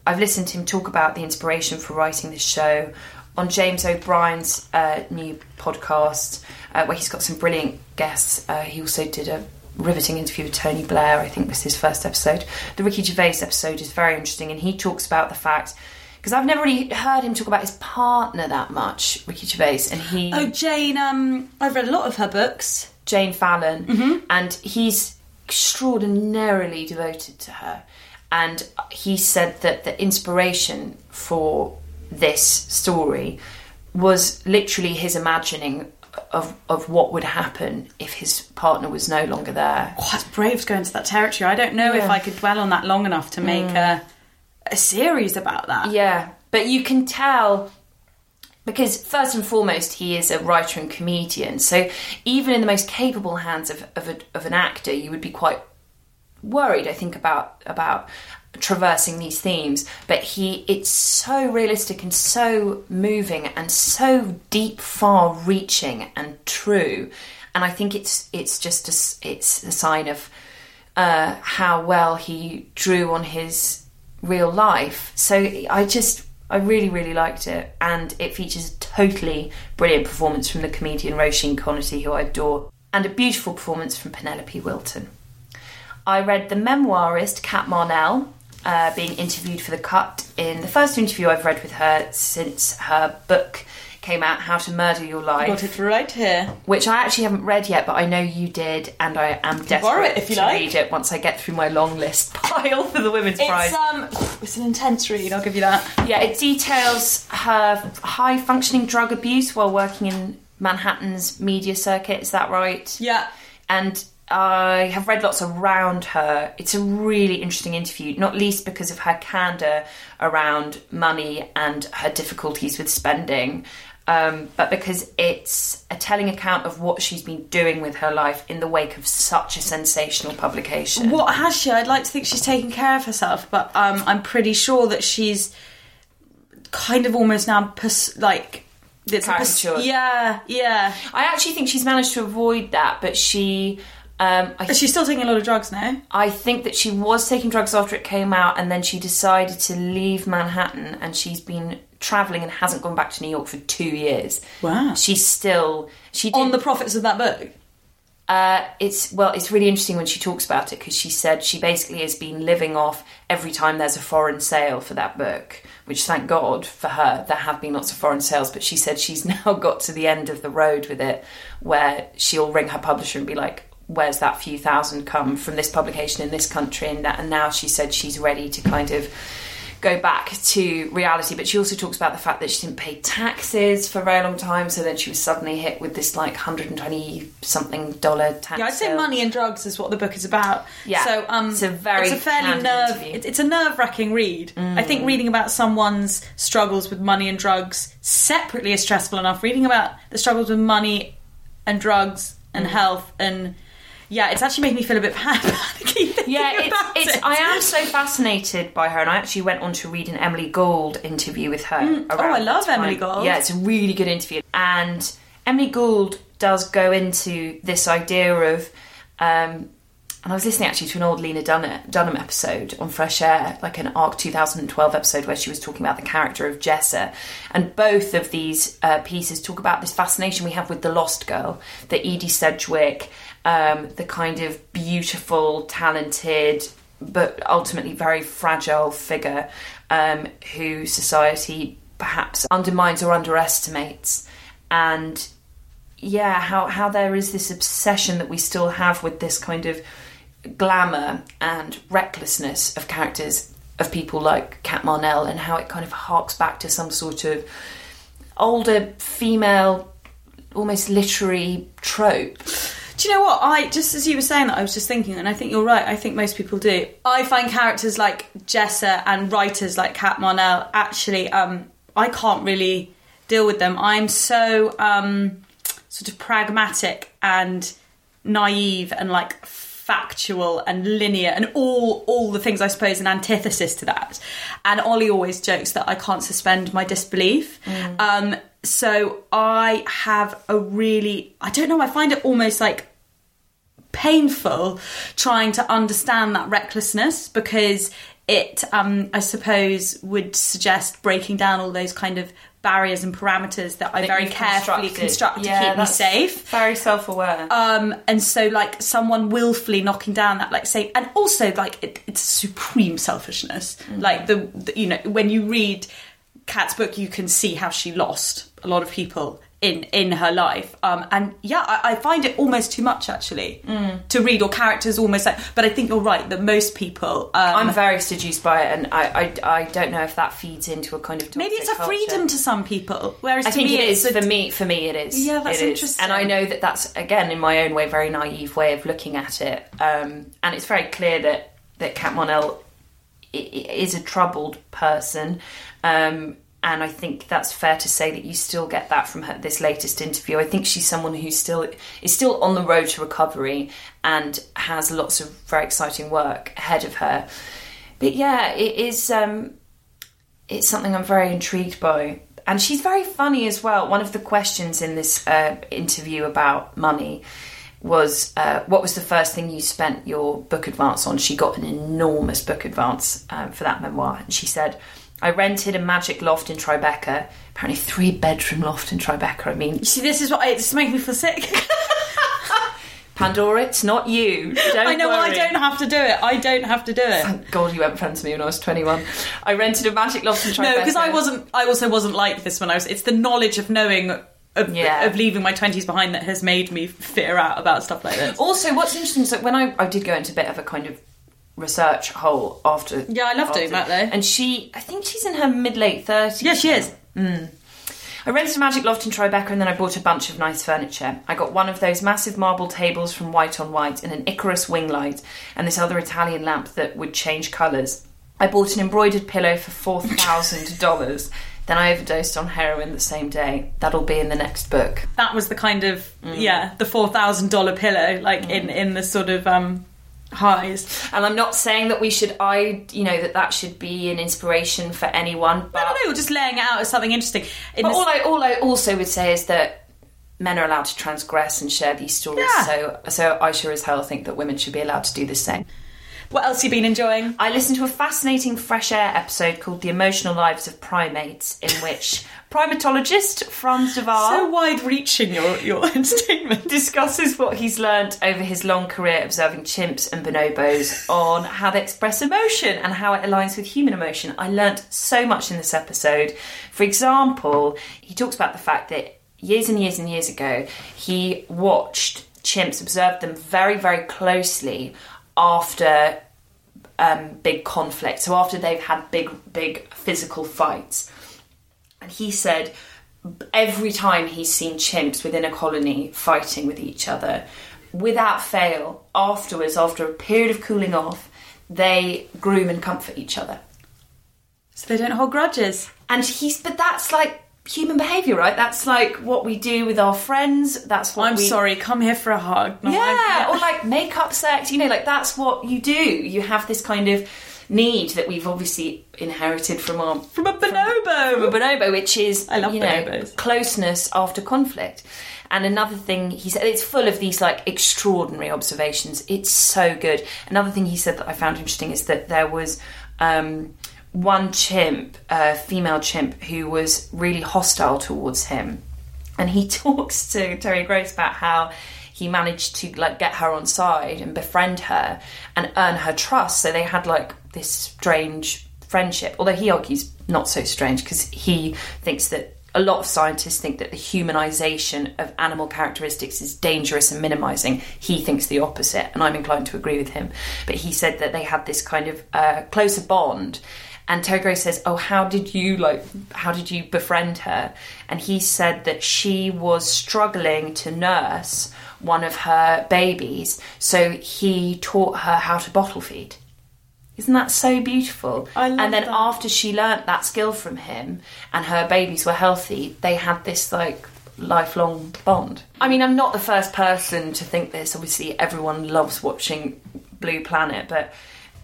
I've listened to him talk about the inspiration for writing this show on James O'Brien's uh, new podcast, uh, where he's got some brilliant guests. Uh, he also did a riveting interview with Tony Blair. I think was his first episode. The Ricky Gervais episode is very interesting, and he talks about the fact because I've never really heard him talk about his partner that much, Ricky Gervais, and he. Oh, Jane. Um, I've read a lot of her books. Jane Fallon, and he's extraordinarily devoted to her. And he said that the inspiration for this story was literally his imagining of of what would happen if his partner was no longer there. Oh, it's brave to go into that territory. I don't know if I could dwell on that long enough to make mm. a a series about that. Yeah, but you can tell because first and foremost he is a writer and comedian. So even in the most capable hands of of, a, of an actor, you would be quite worried. I think about about traversing these themes, but he it's so realistic and so moving and so deep, far reaching and true. And I think it's it's just a, it's a sign of uh, how well he drew on his real life. So I just, I really, really liked it, and it features a totally brilliant performance from the comedian Roisin Conaty, who I adore, and a beautiful performance from Penelope Wilton. I read the memoirist Cat Marnell uh, being interviewed for the Cut in the first interview I've read with her since her book came out, How to Murder Your Life Got it right here. which I actually haven't read yet, but I know you did, and I am desperate borrow it if you to like. read it once I get through my long list pile for the Women's Prize. It's um, it's an intense read. I'll give you that. yeah, it details her high functioning drug abuse while working in Manhattan's media circuit. Is that right? Yeah. and I have read lots around her. It's a really interesting interview, not least because of her candour around money and her difficulties with spending, um, but because it's a telling account of what she's been doing with her life in the wake of such a sensational publication. What has she? I'd like to think she's taken care of herself, but um, I'm pretty sure that she's kind of almost now pers- like it's pers- yeah, yeah. I actually think she's managed to avoid that, but she. Um, I But she's still taking a lot of drugs now. I think that she was taking drugs after it came out, and then she decided to leave Manhattan, and she's been traveling and hasn't gone back to New York for two years. Wow. She's still she did, On the profits of that book. uh, it's well, it's really interesting when she talks about it because she said she basically has been living off every time there's a foreign sale for that book. Which, thank God for her, there have been lots of foreign sales. But she said she's now got to the end of the road with it, where she'll ring her publisher and be like, "Where's that few thousand come from this publication in this country?" And that, and now she said she's ready to kind of go back to reality. But she also talks about the fact that she didn't pay taxes for a very long time, so then she was suddenly hit with this like 120 something dollar tax. Yeah, I'd say bill. money and drugs is what the book is about. Yeah. So um, It's a very it's a fairly nerve. It, it's a nerve wracking read. I think reading about someone's struggles with money and drugs separately is stressful enough. Reading about the struggles with money and drugs and health and yeah, it's actually making me feel a bit panicky. Yeah, it's, it's. it. I am so fascinated by her, and I actually went on to read an Emily Gould interview with her. around Oh, I love. Emily Gould. Yeah, it's a really good interview, and Emily Gould does go into this idea of. Um, and I was listening actually to an old Lena Dunham, Dunham episode on Fresh Air, like an ARC 2012 episode where she was talking about the character of Jessa. And both of these uh, pieces talk about this fascination we have with the lost girl, the Edie Sedgwick, um, the kind of beautiful, talented, but ultimately very fragile figure um, who society perhaps undermines or underestimates. And yeah, how how there is this obsession that we still have with this kind of glamour and recklessness of characters of people like Cat Marnell, and how it kind of harks back to some sort of older female, almost literary trope. Do you know what? I just as you were saying that, I was just thinking, and I think you're right. I think most people do. I find characters like Jessa and writers like Cat Marnell actually, um, I can't really deal with them. I'm so um, sort of pragmatic and naive and like factual and linear and all all the things I suppose an antithesis to that. And Ollie always jokes that I can't suspend my disbelief. Um, so I have a really I don't know I find it almost like painful trying to understand that recklessness because it, um, I suppose, would suggest breaking down all those kind of barriers and parameters that I very carefully construct to Yeah, keep me safe. Very self-aware. Um, and so, like, someone willfully knocking down that, like, safe, and also, like, it, it's supreme selfishness. Like, the, the, you know, when you read Cat's book, you can see how she lost a lot of people in in her life. Um, and yeah, I, I find it almost too much actually to read, or characters almost like. But I think you're right that most people. Um, I'm very seduced by it, and I, I, I don't know if that feeds into a kind of maybe it's a toxic freedom to some people, whereas I to think me it is a- for me. For me, it is. Yeah, that's It is. interesting. And I know that that's again in my own way, very naive way of looking at it. Um, and it's very clear that that Cat Marnell is a troubled person. Um, and I think that's fair to say that you still get that from her, this latest interview. I think she's someone who still is still on the road to recovery and has lots of very exciting work ahead of her. But yeah, it is. Um, it's something I'm very intrigued by. And she's very funny as well. One of the questions in this uh, interview about money was uh, what was the first thing you spent your book advance on? She got an enormous book advance um, for that memoir. And she said, I rented a magic loft in Tribeca, apparently three bedroom loft in Tribeca. I mean, See, this is what I, this makes me feel sick. Pandora, it's not you. Don't I know I don't have to do it. I don't have to do it. Thank God you weren't friends with me when I was 21. I rented a magic loft in Tribeca. No, because I wasn't. I also wasn't like this when I was. It's the knowledge of knowing of, Yeah. of leaving my twenties behind that has made me fear out about stuff like this. Also, what's interesting is that when I, I did go into a bit of a kind of research hole after. Yeah, I love doing that, though. And she, I think she's in her mid late 30s. Yeah, she is. Mm. I rented a magic loft in Tribeca and then I bought a bunch of nice furniture. I got one of those massive marble tables from White on White and an Icarus wing light and this other Italian lamp that would change colours. I bought an embroidered pillow for $4,000. then I overdosed on heroin the same day. That'll be in the next book. That was the kind of mm. yeah the four thousand dollar pillow like in mm. in the sort of um highs. And I'm not saying that we should, I, you know, that that should be an inspiration for anyone. But, I don't know, just laying it out as something interesting. In but all I, all I also would say is that men are allowed to transgress and share these stories. Yeah. So, so I sure as hell think that women should be allowed to do the same. What else you been enjoying? I listened to a fascinating Fresh Air episode called "The Emotional Lives of Primates," in which primatologist Frans de Waal So wide reaching your your entertainment. discusses what he's learned over his long career observing chimps and bonobos on how they express emotion and how it aligns with human emotion. I learnt so much in this episode. For example, he talks about the fact that years and years and years ago, he watched chimps, observed them very, very closely after um, big conflict. So after they've had big, big physical fights. And he said every time he's seen chimps within a colony fighting with each other, without fail, afterwards, after a period of cooling off, they groom and comfort each other. So they don't hold grudges. And he's, but that's like human behaviour, right? That's like what we do with our friends. That's what I'm we, sorry, come here for a hug. No, yeah, or like makeup sex, you know, like that's what you do. You have this kind of need that we've obviously inherited from our from a bonobo. from a bonobo, which is I love you know, bonobos. closeness after conflict. And another thing he said, it's full of these like extraordinary observations. It's so good. Another thing he said that I found interesting is that there was um, one chimp, a female chimp, who was really hostile towards him, and he talks to Terry Gross about how he managed to like get her on side and befriend her and earn her trust. So they had like this strange friendship. Although he argues not so strange because he thinks that a lot of scientists think that the humanization of animal characteristics is dangerous and minimizing. He thinks the opposite, and I'm inclined to agree with him. But he said that they had this kind of uh, closer bond. And Terry says, "Oh, how did you like? How did you befriend her?" And he said that she was struggling to nurse one of her babies, so he taught her how to bottle feed. Isn't that so beautiful? I love and then that. after she learnt that skill from him, and her babies were healthy, they had this like lifelong bond. I mean, I'm not the first person to think this. Obviously, everyone loves watching Blue Planet, but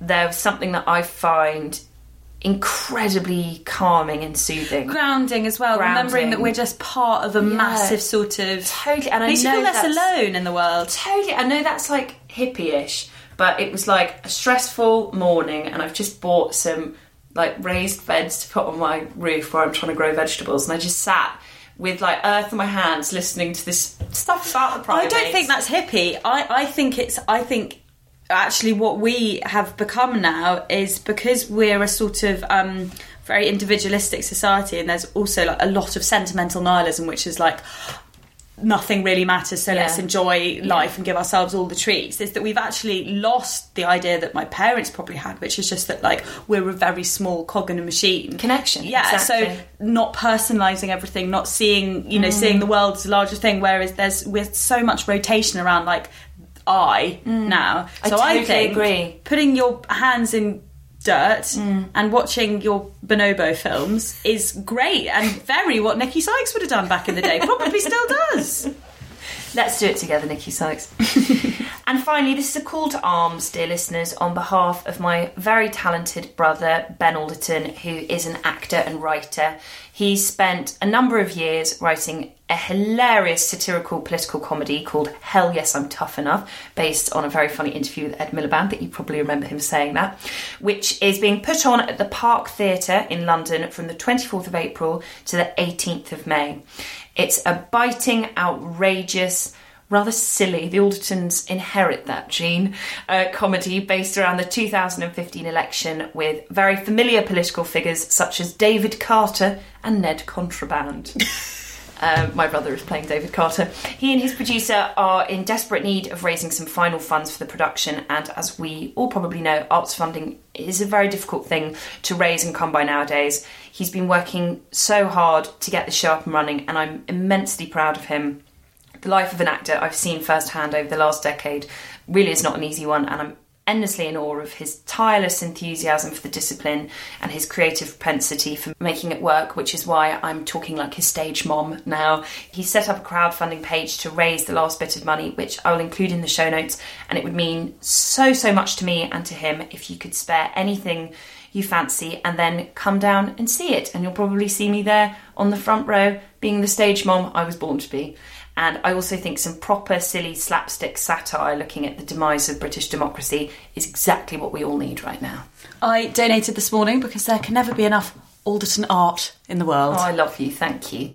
there's something that I find incredibly calming and soothing. grounding as well. Remembering that we're just part of a massive sort of Totally, and I makes you know feel less alone in the world. Totally, I know that's like hippie-ish, But it was like a stressful morning, and I've just bought some like raised beds to put on my roof where I'm trying to grow vegetables, and I just sat with like earth in my hands listening to this stuff about the I don't think that's hippie. I, I think it's. I think actually what we have become now is because we're a sort of um, very individualistic society, and there's also like a lot of sentimental nihilism, which is like nothing really matters, so let's enjoy life and give ourselves all the treats. Is that we've actually lost the idea that my parents probably had, which is just that like we're a very small cog in a machine. Connection, Yeah, exactly. so not personalizing everything, not seeing you know seeing the world as a larger thing. Whereas there's with so much rotation around like Mm. I now. So I totally think agree. Putting your hands in dirt mm. and watching your bonobo films is great and very what Nikki Sykes would have done back in the day. Probably still does. Let's do it together, Nikki Sykes. and finally, this is a call to arms, dear listeners, on behalf of my very talented brother, Ben Alderton, who is an actor and writer. He spent a number of years writing a hilarious satirical political comedy called Hell Yes, I'm Tough Enough, based on a very funny interview with Ed Miliband, that you probably remember him saying that, which is being put on at the Park Theatre in London from the 24th of April to the 18th of May. It's a biting, outrageous, rather silly, the Aldertons inherit that gene, uh, comedy based around the 2015 election with very familiar political figures such as David Carter and Ned Contraband. Um, my brother is playing David Carter. He and his producer are in desperate need of raising some final funds for the production, and as we all probably know, arts funding is a very difficult thing to raise and come by nowadays. He's been working so hard to get the show up and running, and I'm immensely proud of him. The life of an actor I've seen firsthand over the last decade really is not an easy one, and I'm endlessly in awe of his tireless enthusiasm for the discipline and his creative propensity for making it work, which is why I'm talking like his stage mom now. He set up a crowdfunding page to raise the last bit of money, which I will include in the show notes, and it would mean so, so much to me and to him if you could spare anything you fancy and then come down and see it. And you'll probably see me there on the front row being the stage mom I was born to be. And I also think some proper, silly slapstick satire looking at the demise of British democracy is exactly what we all need right now. I donated this morning because there can never be enough Alderton art in the world. Oh, I love you. Thank you.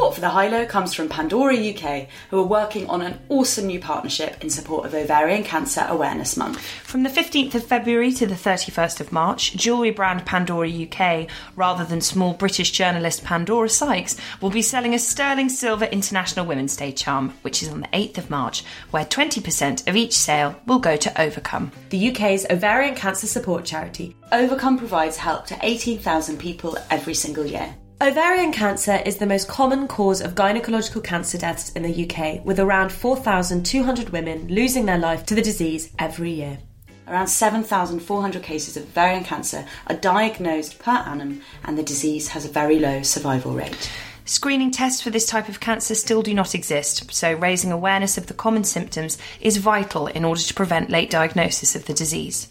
Support for the High Low comes from Pandora UK, who are working on an awesome new partnership in support of Ovarian Cancer Awareness Month. From the 15th of February to the 31st of March, jewellery brand Pandora UK, rather than small British journalist Pandora Sykes, will be selling a sterling silver International Women's Day charm, which is on the 8th of March, where 20% of each sale will go to Ovacome. The UK's ovarian cancer support charity, Ovacome provides help to 18,000 people every single year. Ovarian cancer is the most common cause of gynecological cancer deaths in the UK, with around 4,200 women losing their life to the disease every year. Around 7,400 cases of ovarian cancer are diagnosed per annum, and the disease has a very low survival rate. Screening tests for this type of cancer still do not exist, so raising awareness of the common symptoms is vital in order to prevent late diagnosis of the disease.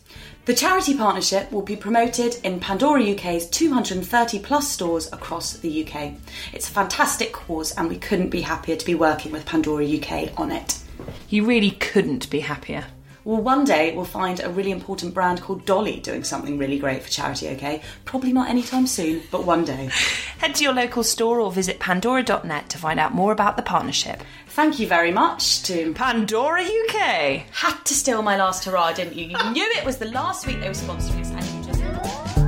The charity partnership will be promoted in Pandora UK's 230 plus stores across the UK. It's a fantastic cause, and we couldn't be happier to be working with Pandora UK on it. You really couldn't be happier. Well, one day we'll find a really important brand called Dolly doing something really great for charity, okay? Probably not anytime soon, but one day. Head to your local store or visit pandora.net to find out more about the partnership. Thank you very much to Pandora UK! Had to steal my last hurrah, didn't you? You knew it was the last week they were sponsoring us, and you just.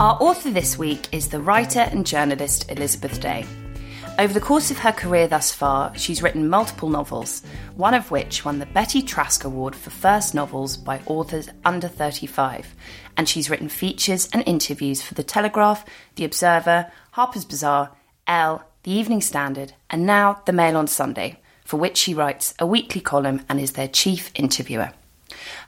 Our author this week is the writer and journalist Elizabeth Day. Over the course of her career thus far, she's written multiple novels, one of which won the Betty Trask Award for First Novels by authors under 35. And she's written features and interviews for The Telegraph, The Observer, Harper's Bazaar, Elle, The Evening Standard, and now The Mail on Sunday, for which she writes a weekly column and is their chief interviewer.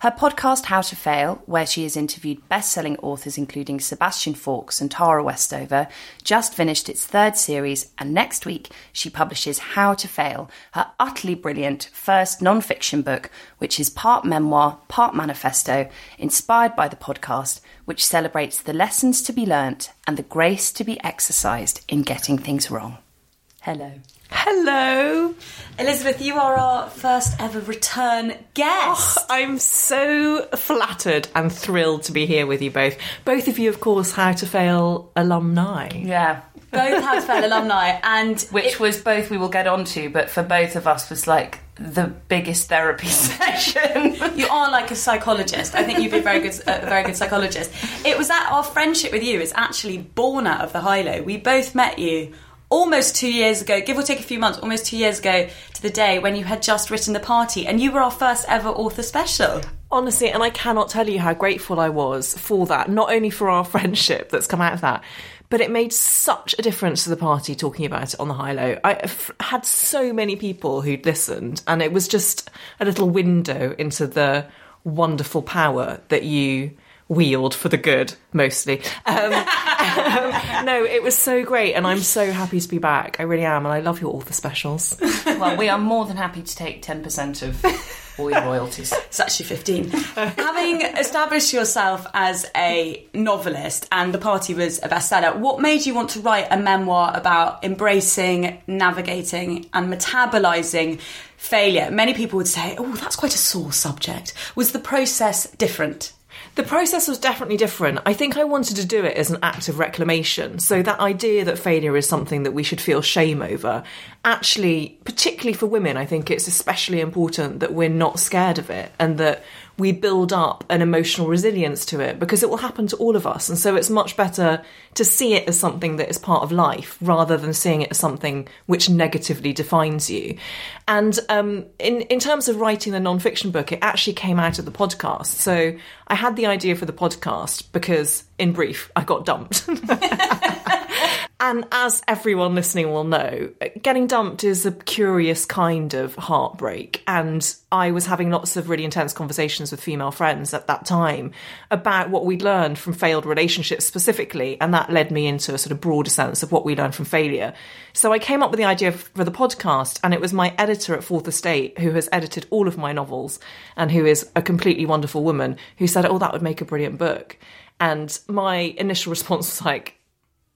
Her podcast, How to Fail, where she has interviewed best selling authors including Sebastian Faulks and Tara Westover, just finished its third series, and next week she publishes How to Fail, her utterly brilliant first non fiction book, which is part memoir, part manifesto, inspired by the podcast, which celebrates the lessons to be learnt and the grace to be exercised in getting things wrong. Hello. Hello. Elizabeth, you are our first ever return guest. Oh, I'm so flattered and thrilled to be here with you both. Both of you, of course, How to Fail alumni. Yeah. Both How to Fail alumni, and Which was both we will get onto, but for both of us was like the biggest therapy session. you are like a psychologist. I think you'd be a very good, a very good psychologist. It was that our friendship with you is actually born out of the high low. We both met you almost two years ago, give or take a few months, almost two years ago to the day when you had just written The Party, and you were our first ever author special. Honestly, and I cannot tell you how grateful I was for that, not only for our friendship that's come out of that, but it made such a difference to the party talking about it on the high low. I f- had so many people who'd listened, and it was just a little window into the wonderful power that you wield for the good mostly. Um, um, no, it was so great, and I'm so happy to be back. I really am, and I love your author specials. well, we are more than happy to take 10% of all your royalties. It's actually 15. Having established yourself as a novelist and the party was a bestseller, what made you want to write a memoir about embracing, navigating, and metabolizing failure? Many people would say, oh, that's quite a sore subject. Was the process different? The process was definitely different. I think I wanted to do it as an act of reclamation. So that idea that failure is something that we should feel shame over, actually, particularly for women, I think it's especially important that we're not scared of it and that we build up an emotional resilience to it because it will happen to all of us. And so it's much better to see it as something that is part of life rather than seeing it as something which negatively defines you. And um, in, in terms of writing the non-fiction book, it actually came out of the podcast. So I had the idea for the podcast because, in brief, I got dumped. And as everyone listening will know, getting dumped is a curious kind of heartbreak. And I was having lots of really intense conversations with female friends at that time about what we'd learned from failed relationships specifically. And that led me into a sort of broader sense of what we learned from failure. So I came up with the idea for the podcast, and it was my editor at Fourth Estate, who has edited all of my novels and who is a completely wonderful woman, who said, Oh, that would make a brilliant book. And my initial response was like,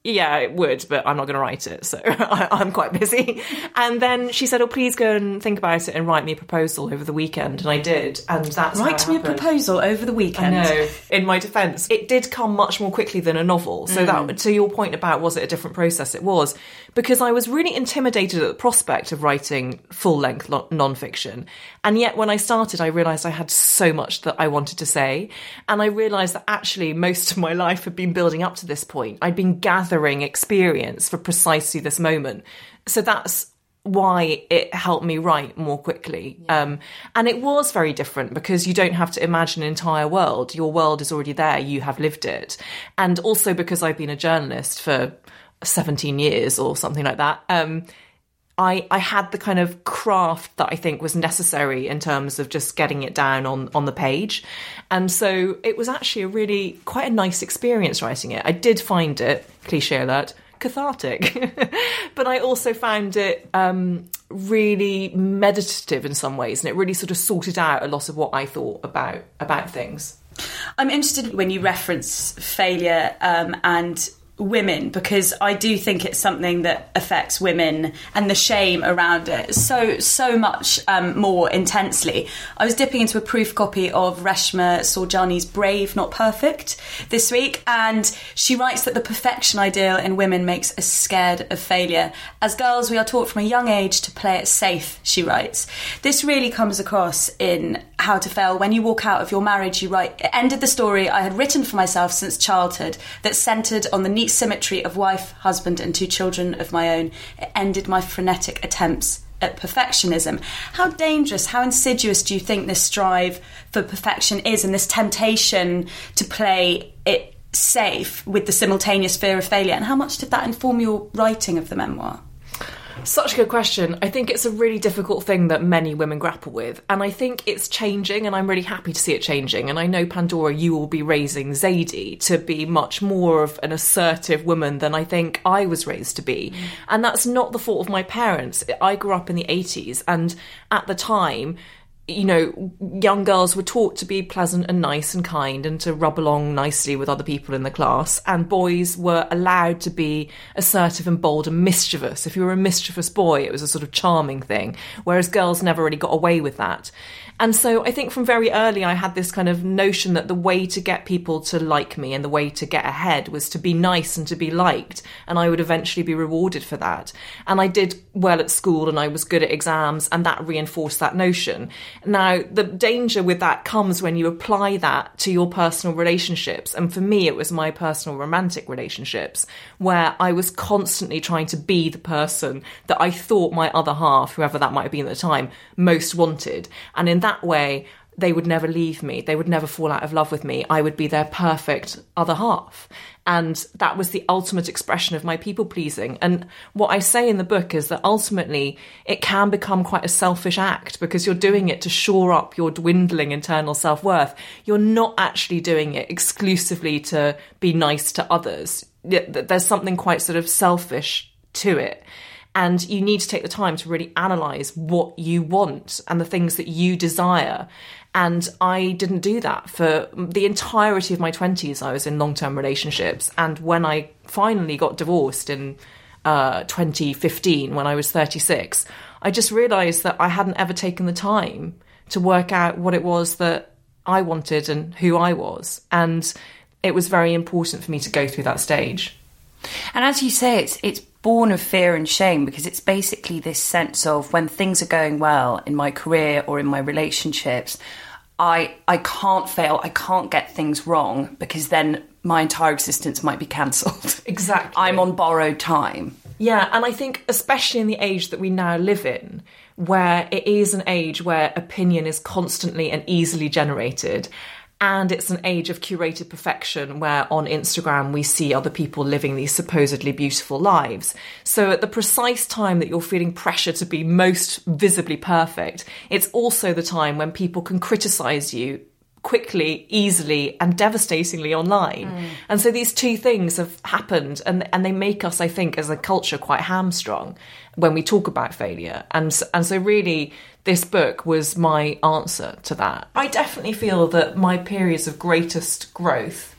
yeah, it would, but I'm not going to write it, so I, am quite busy. And then she said, "Oh, please go and think about it and write me a proposal over the weekend." And I did, and that's write me a proposal over the weekend. I know. In my defence, it did come much more quickly than a novel. So mm. that, to your point about was it a different process? It was because I was really intimidated at the prospect of writing full length non-fiction, and yet when I started, I realised I had so much that I wanted to say, and I realised that actually most of my life had been building up to this point. I'd been gathering gathering experience for precisely this moment. So that's why it helped me write more quickly. Yeah. Um, and it was very different because you don't have to imagine an entire world. Your world is already there. You have lived it. And also because I've been a journalist for 17 years or something like that. Um, I, I had the kind of craft that I think was necessary in terms of just getting it down on, on the page. And so it was actually a really quite a nice experience writing it. I did find it, cliche alert, cathartic. but I also found it um, really meditative in some ways, and it really sort of sorted out a lot of what I thought about about things. I'm interested when you reference failure um, and women because I do think it's something that affects women and the shame around it so so much um, more intensely. I was dipping into a proof copy of Reshma Saujani's Brave Not Perfect this week and she writes that the perfection ideal in women makes us scared of failure. As girls we are taught from a young age to play it safe, she writes. This really comes across in How to Fail. When you walk out of your marriage you write it ended the story I had written for myself since childhood that centered on the neat complete symmetry of wife, husband, and two children of my own. It ended my frenetic attempts at perfectionism. How dangerous, how insidious do you think this strive for perfection is and this temptation to play it safe with the simultaneous fear of failure? And how much did that inform your writing of the memoir? Such a good question. I think it's a really difficult thing that many women grapple with. And I think it's changing, and I'm really happy to see it changing. And I know, Pandora, you will be raising Zadie to be much more of an assertive woman than I think I was raised to be. Mm. And that's not the fault of my parents. I grew up in the 80s, and at the time, you know, young girls were taught to be pleasant and nice and kind and to rub along nicely with other people in the class. And boys were allowed to be assertive and bold and mischievous. If you were a mischievous boy, it was a sort of charming thing, whereas girls never really got away with that. And so I think from very early, I had this kind of notion that the way to get people to like me and the way to get ahead was to be nice and to be liked. And I would eventually be rewarded for that. And I did well at school and I was good at exams, and that reinforced that notion. Now, the danger with that comes when you apply that to your personal relationships. And for me, it was my personal romantic relationships where I was constantly trying to be the person that I thought my other half, whoever that might have been at the time, most wanted. And in that way, they would never leave me. They would never fall out of love with me. I would be their perfect other half. And that was the ultimate expression of my people pleasing. And what I say in the book is that ultimately it can become quite a selfish act because you're doing it to shore up your dwindling internal self worth. You're not actually doing it exclusively to be nice to others. There's something quite sort of selfish to it and you need to take the time to really analyze what you want and the things that you desire and I didn't do that for the entirety of my 20s. I was in long term relationships. And when I finally got divorced in uh, 2015, when I was 36, I just realised that I hadn't ever taken the time to work out what it was that I wanted and who I was. And it was very important for me to go through that stage. And as you say, it's it's born of fear and shame because it's basically this sense of when things are going well in my career or in my relationships, I I can't fail, I can't get things wrong because then my entire existence might be cancelled. Exactly. I'm on borrowed time. Yeah, and I think especially in the age that we now live in, where it is an age where opinion is constantly and easily generated and it's an age of curated perfection where on Instagram we see other people living these supposedly beautiful lives. So at the precise time that you're feeling pressure to be most visibly perfect, it's also the time when people can criticize you quickly, easily, and devastatingly online. Mm. And so these two things have happened, and and they make us, I think, as a culture, quite hamstrung when we talk about failure. And and so really, this book was my answer to that. I definitely feel that my periods of greatest growth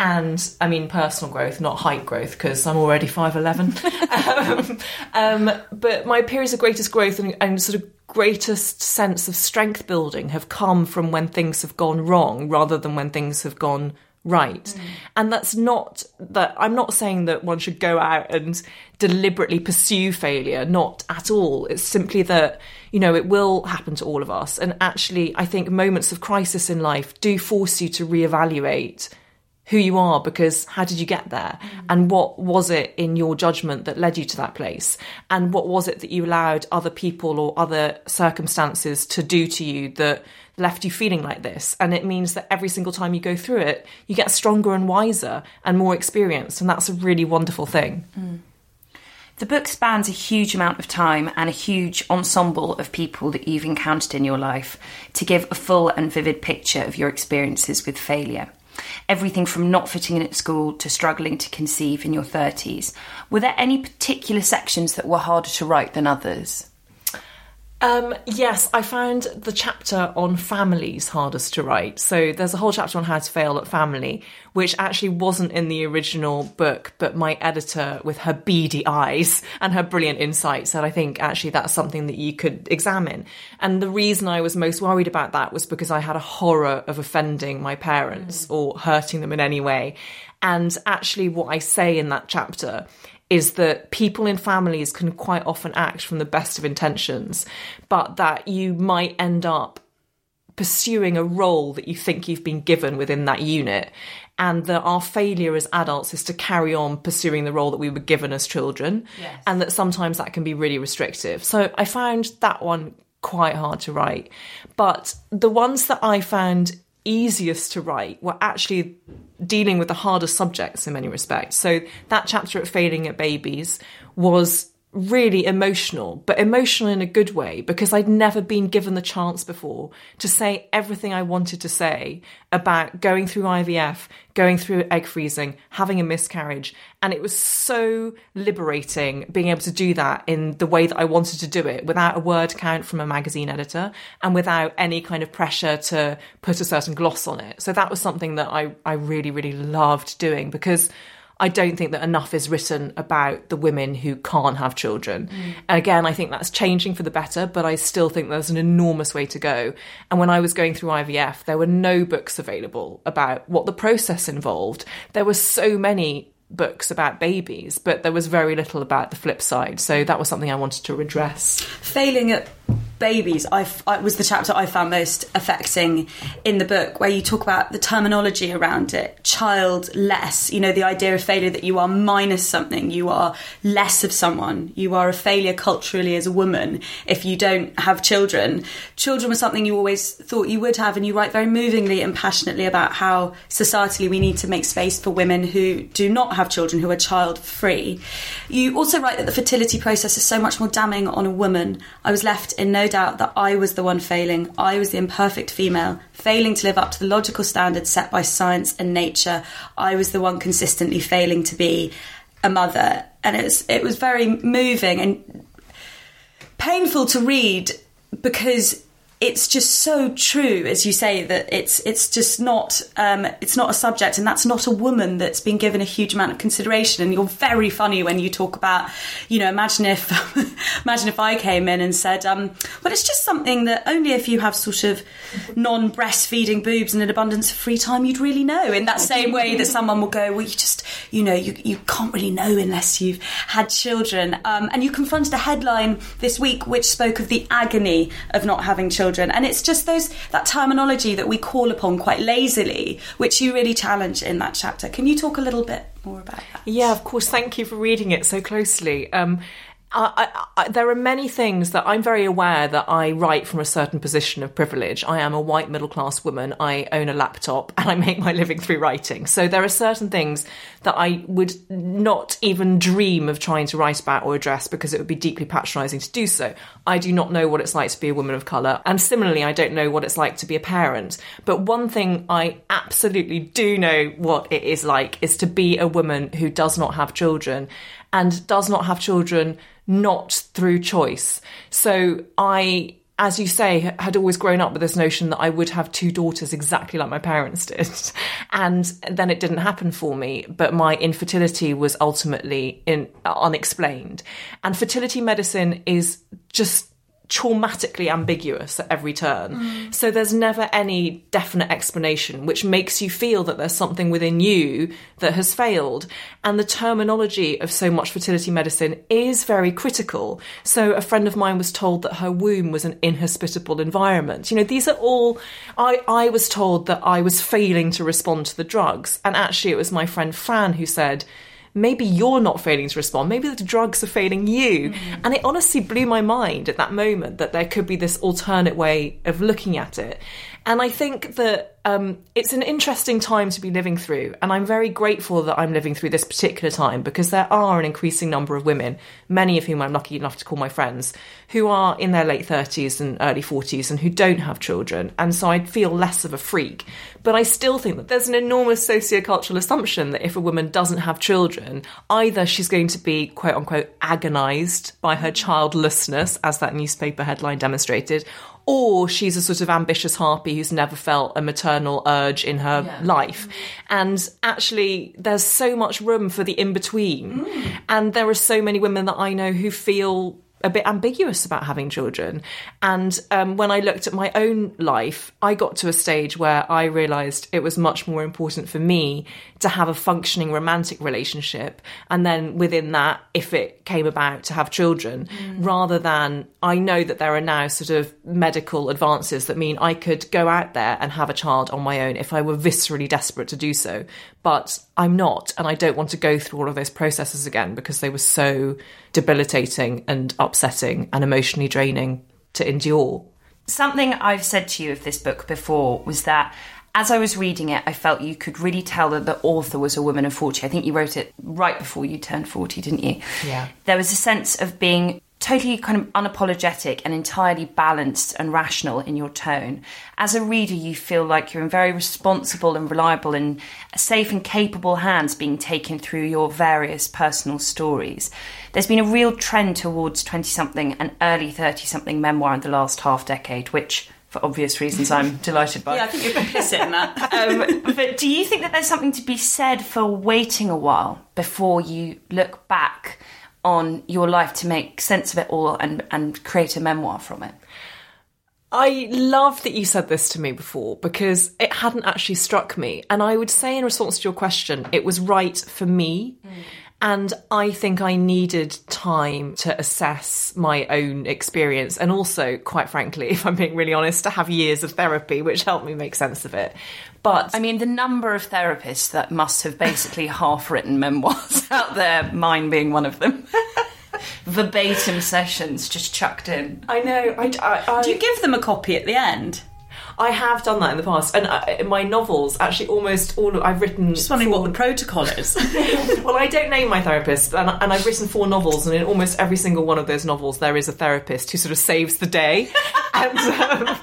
and I mean personal growth, not height growth, because I'm already 5'11. um, um, but my periods of greatest growth and, and, sort of greatest sense of strength building have come from when things have gone wrong rather than when things have gone right. Mm. And that's not that I'm not saying that one should go out and deliberately pursue failure, not at all. It's simply that, you know, it will happen to all of us. And actually, I think moments of crisis in life do force you to reevaluate who you are because how did you get there? Mm. and what was it in your judgment that led you to that place? And what was it that you allowed other people or other circumstances to do to you that left you feeling like this? And it means that every single time you go through it you get stronger and wiser and more experienced. And that's a really wonderful thing. Mm. The book spans a huge amount of time and a huge ensemble of people that you've encountered in your life to give a full and vivid picture of your experiences with failure everything from not fitting in at school to struggling to conceive in your 30s. Were there any particular sections that were harder to write than others? Um, yes, I found the chapter on families hardest to write. So there's a whole chapter on how to fail at family, which actually wasn't in the original book, but my editor, with her beady eyes and her brilliant insight, said, I think actually that's something that you could examine. And the reason I was most worried about that was because I had a horror of offending my parents mm. or hurting them in any way. And actually, what I say in that chapter is that people in families can quite often act from the best of intentions, but that you might end up pursuing a role that you think you've been given within that unit and that our failure as adults is to carry on pursuing the role that we were given as children, Yes. and that sometimes that can be really restrictive. So I found that one quite hard to write. But the ones that I found easiest to write were actually dealing with the harder subjects in many respects. So that chapter at Failing at Babies was really emotional, but emotional in a good way because I'd never been given the chance before to say everything I wanted to say about going through IVF, going through egg freezing, having a miscarriage. And it was so liberating being able to do that in the way that I wanted to do it without a word count from a magazine editor and without any kind of pressure to put a certain gloss on it. So that was something that I, I really, really loved doing because I don't think that enough is written about the women who can't have children. And again, I think that's changing for the better, but I still think there's an enormous way to go. And when I was going through IVF, there were no books available about what the process involved. There were so many books about babies, but there was very little about the flip side. So that was something I wanted to redress. Failing at babies I was the chapter I found most affecting in the book, where you talk about the terminology around it, childless. You know, the idea of failure that you are minus something, you are less of someone, you are a failure culturally as a woman if you don't have children. Children were something you always thought you would have, and you write very movingly and passionately about how societally we need to make space for women who do not have children, who are child free. You also write that the fertility process is so much more damning on a woman. I was left in no doubt that I was the one failing. I was the imperfect female, failing to live up to the logical standards set by science and nature. I was the one consistently failing to be a mother. And it was, it was very moving and painful to read because it's just so true as you say that it's it's just not um, it's not a subject and that's not a woman that's been given a huge amount of consideration. And you're very funny when you talk about you know imagine if imagine if I came in and said um, well it's just something that only if you have sort of non breastfeeding boobs and an abundance of free time you'd really know. In that same way that someone will go well you just you know you, you can't really know unless you've had children. Um, and you confronted a headline this week which spoke of the agony of not having children and it's just those that terminology that we call upon quite lazily which you really challenge in that chapter can you talk a little bit more about that Yeah, of course. Thank you for reading it so closely. Um, I, I, there are many things that I'm very aware that I write from a certain position of privilege. I am a white middle class woman. I own a laptop and I make my living through writing. So there are certain things that I would not even dream of trying to write about or address because it would be deeply patronising to do so. I do not know what it's like to be a woman of colour. And similarly, I don't know what it's like to be a parent. But one thing I absolutely do know what it is like is to be a woman who does not have children and does not have children not through choice. So I as you say, had always grown up with this notion that I would have two daughters exactly like my parents did. And then it didn't happen for me, but my infertility was ultimately in, unexplained. And fertility medicine is just traumatically ambiguous at every turn. Mm. So there's never any definite explanation, which makes you feel that there's something within you that has failed. And the terminology of so much fertility medicine is very critical. So a friend of mine was told that her womb was an inhospitable environment. You know, these are all, I, I was told that I was failing to respond to the drugs. And actually, it was my friend Fran who said, maybe you're not failing to respond. Maybe the drugs are failing you. Mm-hmm. And it honestly blew my mind at that moment that there could be this alternate way of looking at it. And I think that um, it's an interesting time to be living through. And I'm very grateful that I'm living through this particular time because there are an increasing number of women, many of whom I'm lucky enough to call my friends, who are in their late 30s and early 40s and who don't have children. And so I feel less of a freak. But I still think that there's an enormous sociocultural assumption that if a woman doesn't have children, either she's going to be quote unquote agonized by her childlessness, as that newspaper headline demonstrated, or she's a sort of ambitious harpy who's never felt a maternal urge in her life. And actually, there's so much room for the in between. Mm. And there are so many women that I know who feel a bit ambiguous about having children. And um, when I looked at my own life, I got to a stage where I realised it was much more important for me to have a functioning romantic relationship. And then within that, if it came about, to have children, mm. rather than I know that there are now sort of medical advances that mean I could go out there and have a child on my own if I were viscerally desperate to do so. But I'm not, and I don't want to go through all of those processes again because they were so debilitating and upsetting and emotionally draining to endure. Something I've said to you of this book before was that as I was reading it, I felt you could really tell that the author was a woman of 40. I think you wrote it right before you turned 40, didn't you? Yeah. There was a sense of being totally kind of unapologetic and entirely balanced and rational in your tone. As a reader, you feel like you're in very responsible and reliable and safe and capable hands being taken through your various personal stories. There's been a real trend towards 20 something and early 30 something memoir in the last half decade, which for obvious reasons, I'm delighted by. Yeah, I think you're complicit in that. um, but do you think that there's something to be said for waiting a while before you look back on your life to make sense of it all and, and create a memoir from it? I love that you said this to me before because it hadn't actually struck me. And I would say, in response to your question, it was right for me. Mm. And I think I needed time to assess my own experience. And also, quite frankly, if I'm being really honest, to have years of therapy, which helped me make sense of it. But I mean, the number of therapists that must have basically half written memoirs out there, mine being one of them. Verbatim sessions just chucked in. I know. I, I, I, Do you give them a copy at the end? I have done that in the past, and I, my novels, actually, almost all of, I've written. Just wondering four, what the protocol is. well, I don't name my therapist, and, and, I've written four novels, and in almost every single one of those novels, there is a therapist who sort of saves the day. and, um,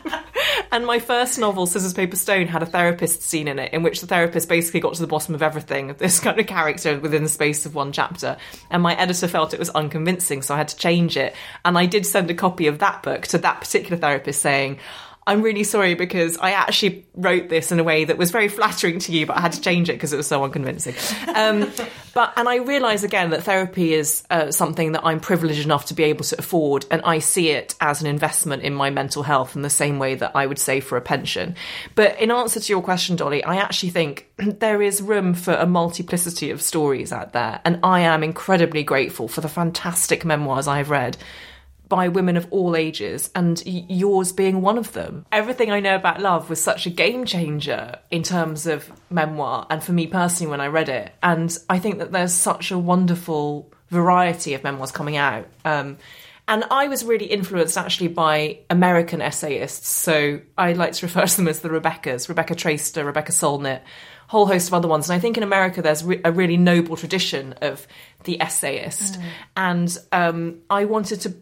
and my first novel, Scissors Paper Stone, had a therapist scene in it, in which the therapist basically got to the bottom of everything this kind of character within the space of one chapter. And my editor felt it was unconvincing, so I had to change it. And I did send a copy of that book to that particular therapist saying I'm really sorry because I actually wrote this in a way that was very flattering to you, but I had to change it because it was so unconvincing. Um, but and I realise again that therapy is uh, something that I'm privileged enough to be able to afford, and I see it as an investment in my mental health in the same way that I would say for a pension. But in answer to your question, Dolly, I actually think there is room for a multiplicity of stories out there, and I am incredibly grateful for the fantastic memoirs I've read by women of all ages, and yours being one of them. Everything I know about love was such a game changer in terms of memoir, and for me personally when I read it. And I think that there's such a wonderful variety of memoirs coming out. Um, and I was really influenced actually by American essayists. So I like to refer to them as the Rebeccas Rebecca Traister, Rebecca Solnit, whole host of other ones. And I think in America there's re- a really noble tradition of the essayist. Mm. And um, I wanted to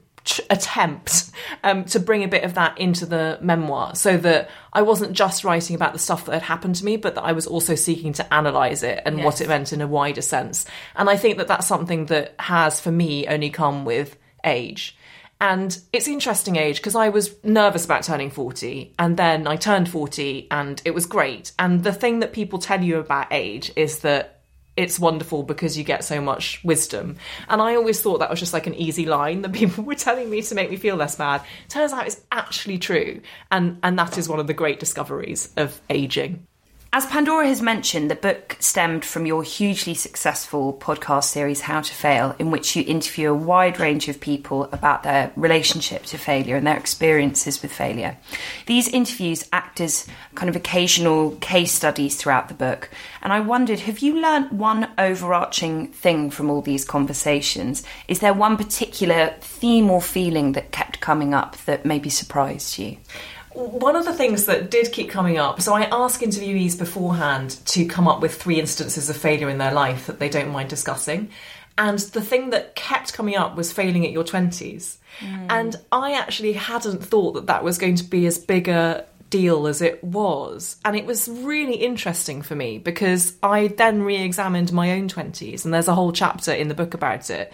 attempt um, to bring a bit of that into the memoir so that I wasn't just writing about the stuff that had happened to me, but that I was also seeking to analyse it and yes. what it meant in a wider sense. And I think that that's something that has, for me, only come with age. And it's interesting age because I was nervous about turning 40 and then I turned 40 and it was great. And the thing that people tell you about age is that it's wonderful because you get so much wisdom. And I always thought that was just like an easy line that people were telling me to make me feel less bad. Turns out it's actually true. And and that is one of the great discoveries of aging. As Pandora has mentioned, the book stemmed from your hugely successful podcast series, How to Fail, in which you interview a wide range of people about their relationship to failure and their experiences with failure. These interviews act as kind of occasional case studies throughout the book. And I wondered, have you learnt one overarching thing from all these conversations? Is there one particular theme or feeling that kept coming up that maybe surprised you? One of the things that did keep coming up so i ask interviewees beforehand to come up with three instances of failure in their life that they don't mind discussing. And the thing that kept coming up was failing at your 20s mm. and i actually hadn't thought that that was going to be as big a deal as it was. And it was really interesting for me because i then re-examined my own 20s and there's a whole chapter in the book about it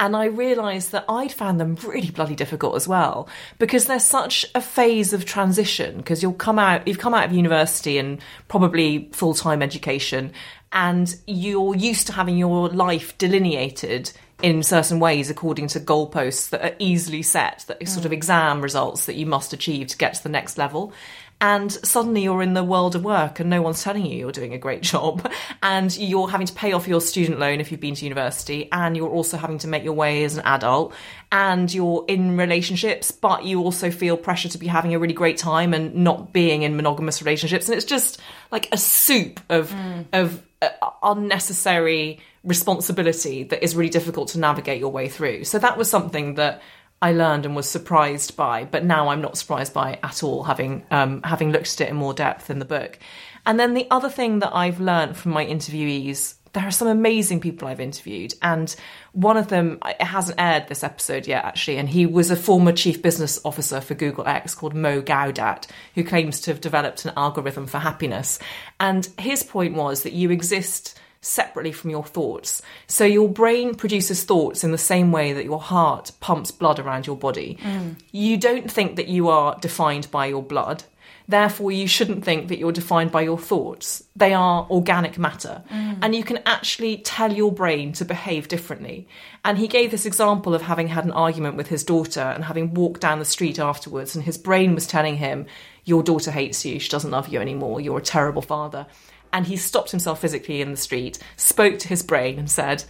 and I realised that I'd found them really bloody difficult as well because there's such a phase of transition because you'll come out, you've come out of university and probably full time education, and you're used to having your life delineated in certain ways according to goalposts that are easily set, that are sort of mm. exam results that you must achieve to get to the next level. And suddenly you're in the world of work and no one's telling you you're doing a great job. And you're having to pay off your student loan if you've been to university. And you're also having to make your way as an adult. And you're in relationships, but you also feel pressure to be having a really great time and not being in monogamous relationships. And it's just like a soup of, of uh, unnecessary responsibility that is really difficult to navigate your way through. So that was something that I learned and was surprised by, but now I'm not surprised by at all, having um, having looked at it in more depth in the book. And then the other thing that I've learned from my interviewees, there are some amazing people I've interviewed, and one of them it hasn't aired this episode yet actually, and he was a former chief business officer for Google X called Mo Gawdat, who claims to have developed an algorithm for happiness. And his point was that you exist separately from your thoughts. So your brain produces thoughts in the same way that your heart pumps blood around your body. Mm. You don't think that you are defined by your blood. Therefore, you shouldn't think that you're defined by your thoughts. They are organic matter. Mm. And you can actually tell your brain to behave differently. And he gave this example of having had an argument with his daughter and having walked down the street afterwards, and his brain was telling him, Your daughter hates you, she doesn't love you anymore, you're a terrible father and he stopped himself physically in the street, spoke to his brain, and said,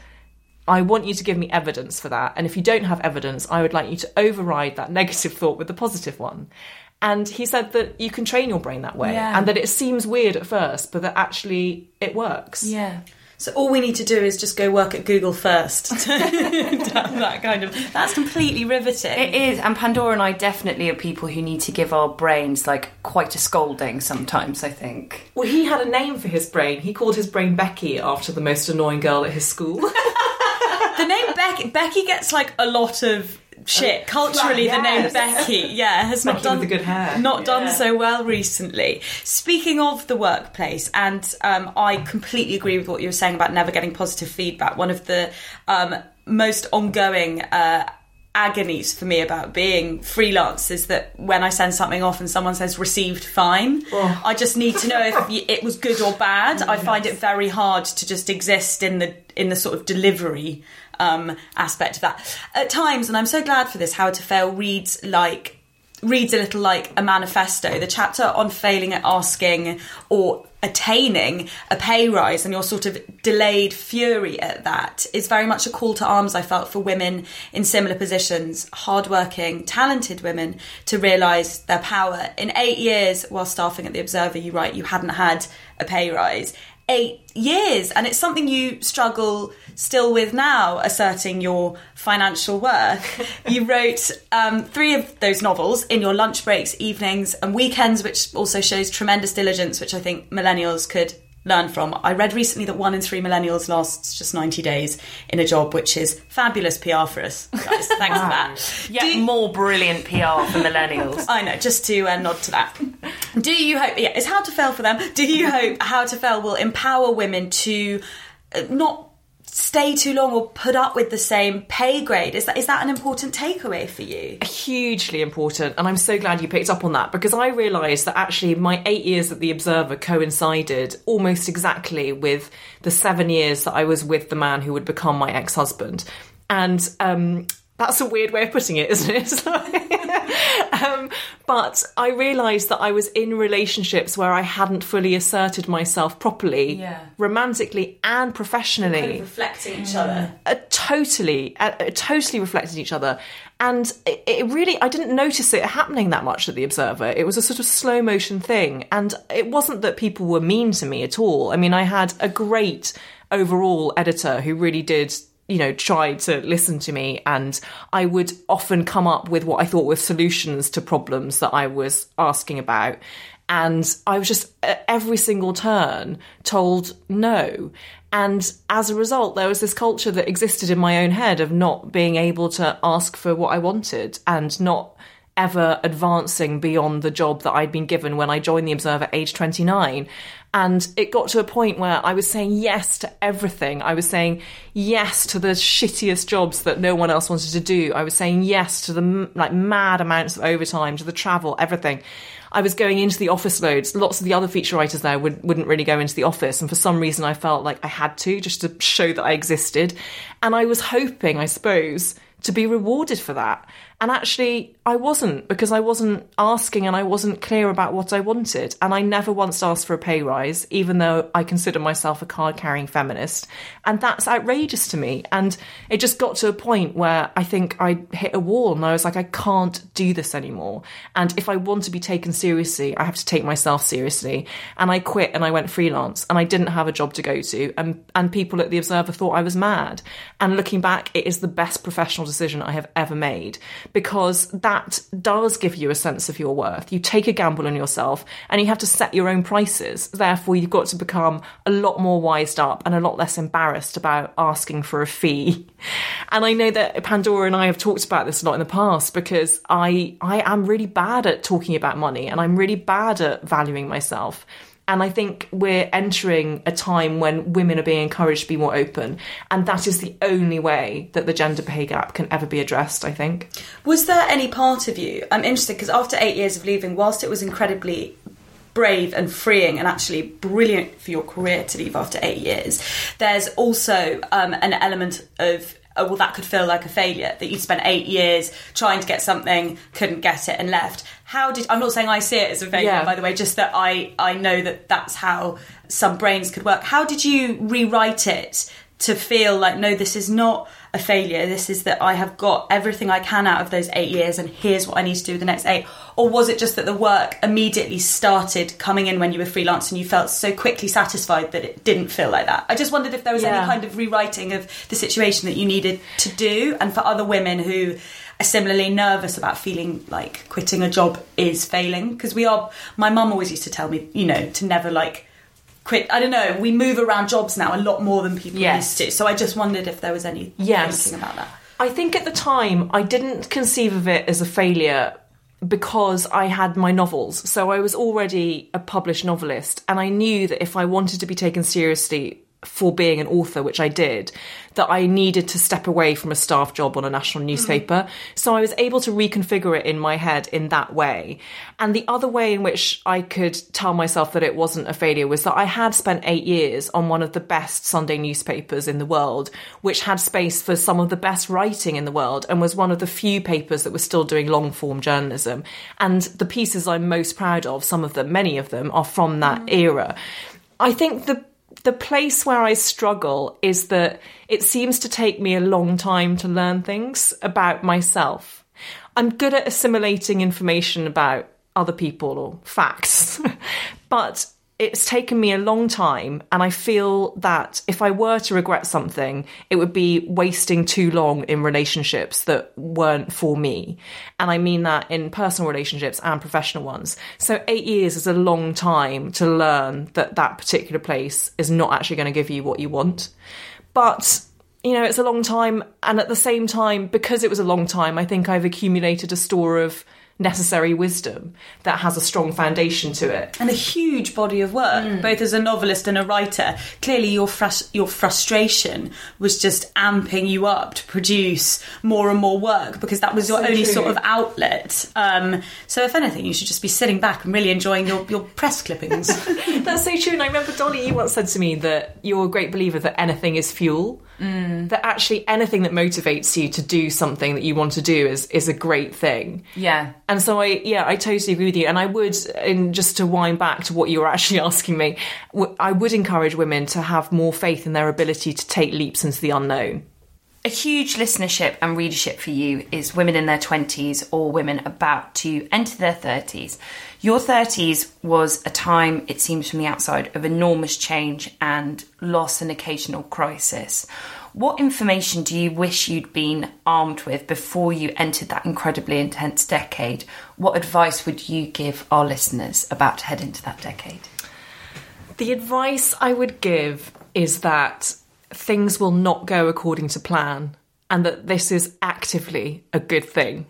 I want you to give me evidence for that. And if you don't have evidence, I would like you to override that negative thought with the positive one. And he said that you can train your brain that way Yeah. and that it seems weird at first, but that actually it works. Yeah. So all we need to do is just go work at Google first. that kind of that's completely riveting. It is, and Pandora and I definitely are people who need to give our brains like quite a scolding sometimes, I think. Well, he had a name for his brain. He called his brain Becky after the most annoying girl at his school. the name Becky Becky gets like a lot of shit culturally. The name. Becky, yeah, has not done with the good hair. not done so well recently. Speaking of the workplace, and um, I completely agree with what you were saying about never getting positive feedback. One of the um, most ongoing. Uh, agonies for me about being freelance is that when I send something off and someone says received fine, I just need to know if it was good or bad. I find it very hard to just exist in the in the sort of delivery um, aspect of that at times. And I'm so glad for this. How to Fail reads like reads a little like a manifesto. The chapter on failing at asking or attaining a pay rise and your sort of delayed fury at that is very much a call to arms I felt for women in similar positions, hardworking, talented women to realise their power. In eight years while staffing at the Observer, you write you hadn't had a pay rise. Eight years, and it's something you struggle still with now, asserting your financial worth. you wrote um, three of those novels in your lunch breaks, evenings, and weekends, which also shows tremendous diligence, which I think millennials could learn from. I read recently that one in three millennials lasts just 90 days in a job, which is fabulous PR for us, guys. Thanks for that. Yet you- more brilliant PR for millennials. I know, just to uh, nod to that. Do you hope, yeah, it's How to Fail for them. Do you hope How to Fail will empower women to uh, not stay too long or put up with the same pay grade? Is that is that an important takeaway for you? hugely important and i'm so glad you picked up on that because i realised that actually my eight years at the observer coincided almost exactly with the seven years that i was with the man who would become my ex-husband and um, that's a weird way of putting it isn't it um, but i realised that i was in relationships where i hadn't fully asserted myself properly Yeah. romantically and professionally reflecting each other. uh, totally, uh, uh, totally reflected each other. And it, it really, I didn't notice it happening that much at the Observer. It was a sort of slow motion thing. And it wasn't that people were mean to me at all. I mean, I had a great overall editor who really did. You know, try to listen to me, and I would often come up with what I thought were solutions to problems that I was asking about. And I was just at every single turn told no. And as a result, there was this culture that existed in my own head of not being able to ask for what I wanted and not ever advancing beyond the job that I'd been given when I joined the Observer at age 29. And it got to a point where I was saying yes to everything. I was saying yes to the shittiest jobs that no one else wanted to do. I was saying yes to the like mad amounts of overtime, to the travel, everything. I was going into the office loads. Lots of the other feature writers there would, wouldn't really go into the office. And for some reason, I felt like I had to just to show that I existed. And I was hoping, I suppose, to be rewarded for that. And actually, I wasn't because I wasn't asking and I wasn't clear about what I wanted. And I never once asked for a pay rise, even though I consider myself a card carrying feminist. And that's outrageous to me. And it just got to a point where I think I hit a wall and I was like, I can't do this anymore. And if I want to be taken seriously, I have to take myself seriously. And I quit and I went freelance and I didn't have a job to go to. And, and people at The Observer thought I was mad. And looking back, it is the best professional decision I have ever made because that does give you a sense of your worth. You take a gamble on yourself and you have to set your own prices. Therefore, you've got to become a lot more wised up and a lot less embarrassed about asking for a fee. And I know that Pandora and I have talked about this a lot in the past because I I am really bad at talking about money and I'm really bad at valuing myself. And I think we're entering a time when women are being encouraged to be more open. And that is the only way that the gender pay gap can ever be addressed, I think. Was there any part of you? I'm interested because after eight years of leaving, whilst it was incredibly brave and freeing and actually brilliant for your career to leave after eight years, there's also um, an element of oh, well, that could feel like a failure that you spent eight years trying to get something, couldn't get it, and left. How did I'm not saying I see it as a failure, Yeah. by the way, just that I I know that that's how some brains could work. How did you rewrite it to feel like no, this is not a failure. This is that I have got everything I can out of those eight years, and here's what I need to do the next eight. Or was it just that the work immediately started coming in when you were freelance and you felt so quickly satisfied that it didn't feel like that? I just wondered if there was Yeah. any kind of rewriting of the situation that you needed to do, and for other women who are similarly nervous about feeling like quitting a job is failing. Because we are, my mum always used to tell me, you know, to never like quit. I don't know. We move around jobs now a lot more than people Yes. used to. So I just wondered if there was any Yes. thinking about that. I think at the time I didn't conceive of it as a failure because I had my novels. So I was already a published novelist and I knew that if I wanted to be taken seriously for being an author, which I did, that I needed to step away from a staff job on a national newspaper. So I was able to reconfigure it in my head in that way. And the other way in which I could tell myself that it wasn't a failure was that I had spent eight years on one of the best Sunday newspapers in the world, which had space for some of the best writing in the world and was one of the few papers that was still doing long form journalism. And the pieces I'm most proud of, some of them, many of them, are from that mm. era. I think the the place where I struggle is that it seems to take me a long time to learn things about myself. I'm good at assimilating information about other people or facts, but it's taken me a long time, and I feel that if I were to regret something, it would be wasting too long in relationships that weren't for me. And I mean that in personal relationships and professional ones. So, eight years is a long time to learn that that particular place is not actually going to give you what you want. But you know, it's a long time, and at the same time, because it was a long time, I think I've accumulated a store of necessary wisdom that has a strong foundation to it. And a huge body of work, both as a novelist and a writer. Clearly, your frus- your frustration was just amping you up to produce more and more work because that was your So only true. sort of outlet. Um, so, if anything, you should just be sitting back and really enjoying your, your press clippings. That's so true. And I remember Dolly, you once said to me that you're a great believer that anything is fuel. Mm. That actually anything that motivates you to do something that you want to do is is a great thing. Yeah. And so I, yeah, I totally agree with you. And I would, and just to wind back to what you were actually asking me, I would encourage women to have more faith in their ability to take leaps into the unknown. A huge listenership and readership for you is women in their 20s or women about to enter their 30s. Your 30s was a time, it seems from the outside, of enormous change and loss and occasional crisis. What information do you wish you'd been armed with before you entered that incredibly intense decade? What advice would you give our listeners about to head into that decade? The advice I would give is that things will not go according to plan and that this is actively a good thing.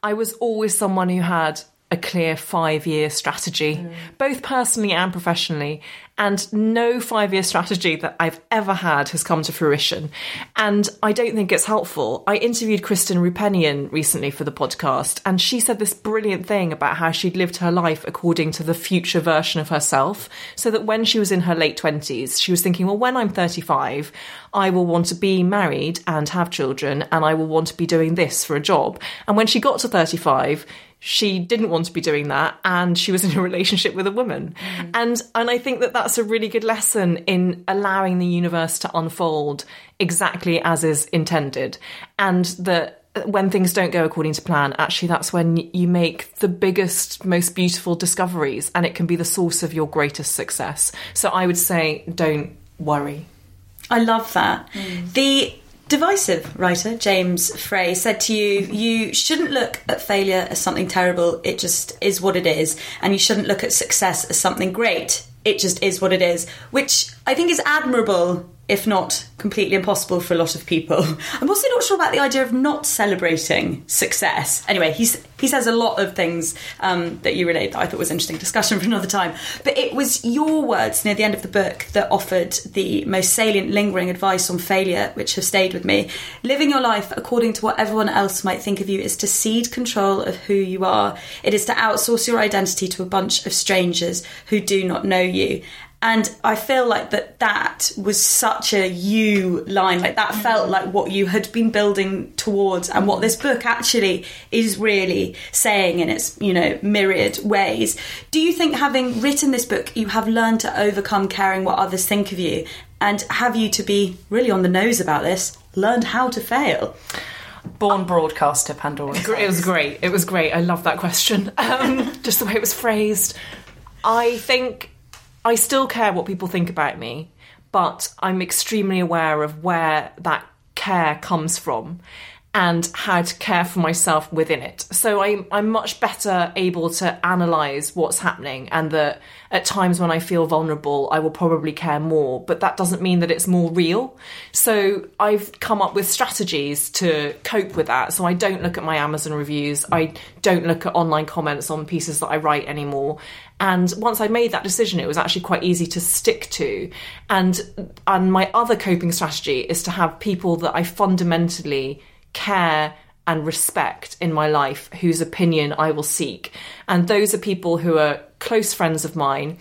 I was always someone who had a clear five year strategy, mm. both personally and professionally. And no five year strategy that I've ever had has come to fruition. And I don't think it's helpful. I interviewed Kristen Roupenian recently for the podcast, and she said this brilliant thing about how she'd lived her life according to the future version of herself. So that when she was in her late 20s, she was thinking, well, when I'm 35, I will want to be married and have children, and I will want to be doing this for a job. And when she got to 35, she didn't want to be doing that and she was in a relationship with a woman. Mm. And and i think that that's a really good lesson in allowing the universe to unfold exactly as is intended and that when things don't go according to plan actually that's when you make the biggest most beautiful discoveries and it can be the source of your greatest success. So i would say don't worry. I love that. Mm. The divisive writer, James Frey, said to you, you shouldn't look at failure as something terrible, it just is what it is. And you shouldn't look at success as something great, it just is what it is. Which I think is admirable, if not completely impossible for a lot of people. I'm also not sure about the idea of not celebrating success. Anyway, he's, he says a lot of things um, that you relate that I thought was interesting. Discussion for another time. But it was your words near the end of the book that offered the most salient, lingering advice on failure, which have stayed with me. Living your life according to what everyone else might think of you is to cede control of who you are. It is to outsource your identity to a bunch of strangers who do not know you. And I feel like that that was such a you line. Like that felt like what you had been building towards, and what this book actually is really saying in its you know myriad ways. Do you think, having written this book, you have learned to overcome caring what others think of you, and have you to be really on the nose about this? Learned how to fail. Born broadcaster, Pandora. It was great. It was great. I love that question. Um, just the way it was phrased. I think I still care what people think about me, but I'm extremely aware of where that care comes from and how to care for myself within it. So I'm, I'm much better able to analyse what's happening and that at times when I feel vulnerable, I will probably care more, but that doesn't mean that it's more real. So I've come up with strategies to cope with that. So I don't look at my Amazon reviews, I don't look at online comments on pieces that I write anymore. And once I made that decision, it was actually quite easy to stick to. And and my other coping strategy is to have people that I fundamentally care and respect in my life whose opinion I will seek. And those are people who are close friends of mine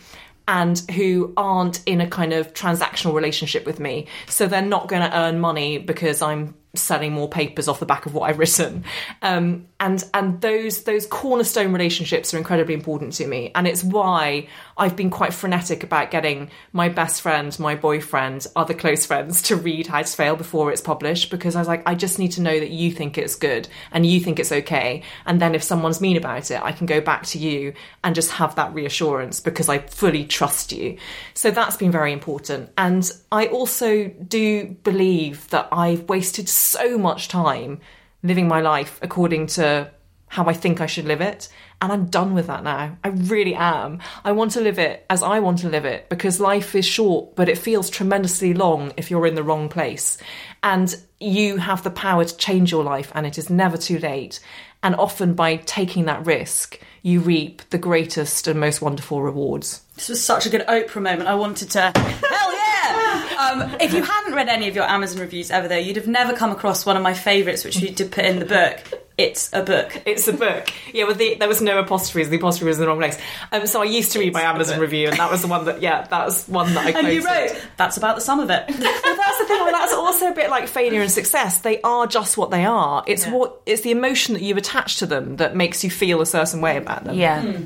and who aren't in a kind of transactional relationship with me. So they're not going to earn money because I'm selling more papers off the back of what I've written. Um, and and those those cornerstone relationships are incredibly important to me. And it's why I've been quite frenetic about getting my best friend, my boyfriend, other close friends to read How to Fail before it's published because I was like, I just need to know that you think it's good and you think it's okay. And then if someone's mean about it, I can go back to you and just have that reassurance because I fully trust you. So that's been very important. And I also do believe that I've wasted so much time living my life according to how I think I should live it. And I'm done with that now. I really am. I want to live it as I want to live it because life is short, but it feels tremendously long if you're in the wrong place. And you have the power to change your life, and it is never too late. And often by taking that risk, you reap the greatest and most wonderful rewards. This was such a good Oprah moment. I wanted to. Hell yeah! Um, if you hadn't read any of your Amazon reviews ever, though, you'd have never come across one of my favourites, which you did put in the book. It's a book. It's a book. Yeah, well, the, there was no apostrophes. The apostrophe was in the wrong place. Um, so I used to read my Amazon review, and that was the one that, yeah, that was one that I And you wrote, that's about the sum of it. well, that's the thing. Well, that's also a bit like failure and success. They are just what they are. It's what it's the emotion that you attach to them that makes you feel a certain way about them. Yeah.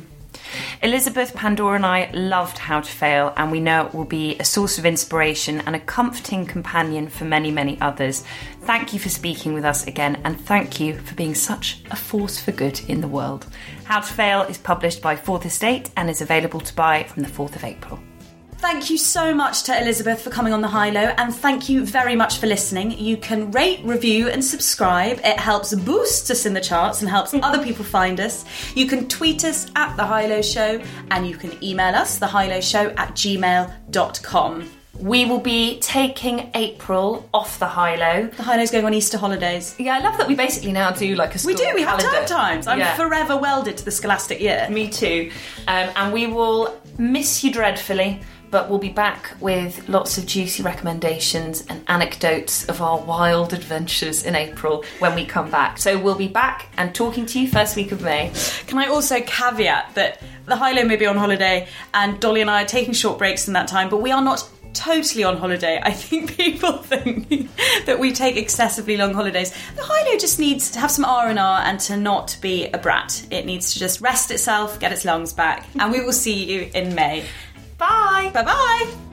Elizabeth, Pandora, and I loved How to Fail, and we know it will be a source of inspiration and a comforting companion for many, many others. Thank you for speaking with us again, and thank you for being such a force for good in the world. How to Fail is published by Fourth Estate and is available to buy from the 4th of April. Thank you so much to Elizabeth for coming on the high low, and thank you very much for listening. You can rate, review, and subscribe. It helps boost us in the charts and helps other people find us. You can tweet us at the High Low Show, and you can email us, the High Low Show at gmail.com. We will be taking April off the high low. The High Low's going on Easter holidays. Yeah, I love that we basically now do like a school We do, we have term times. I'm Yeah. forever welded to the scholastic year. Me too. Um, and we will miss you dreadfully, but we'll be back with lots of juicy recommendations and anecdotes of our wild adventures in April when we come back. So we'll be back and talking to you first week of May. Can I also caveat that the High Low may be on holiday and Dolly and I are taking short breaks in that time, but we are not totally on holiday. I think people think that we take excessively long holidays. The High Low just needs to have some R&R and to not be a brat. It needs to just rest itself, get its lungs back, and we will see you in May. Bye! Bye-bye!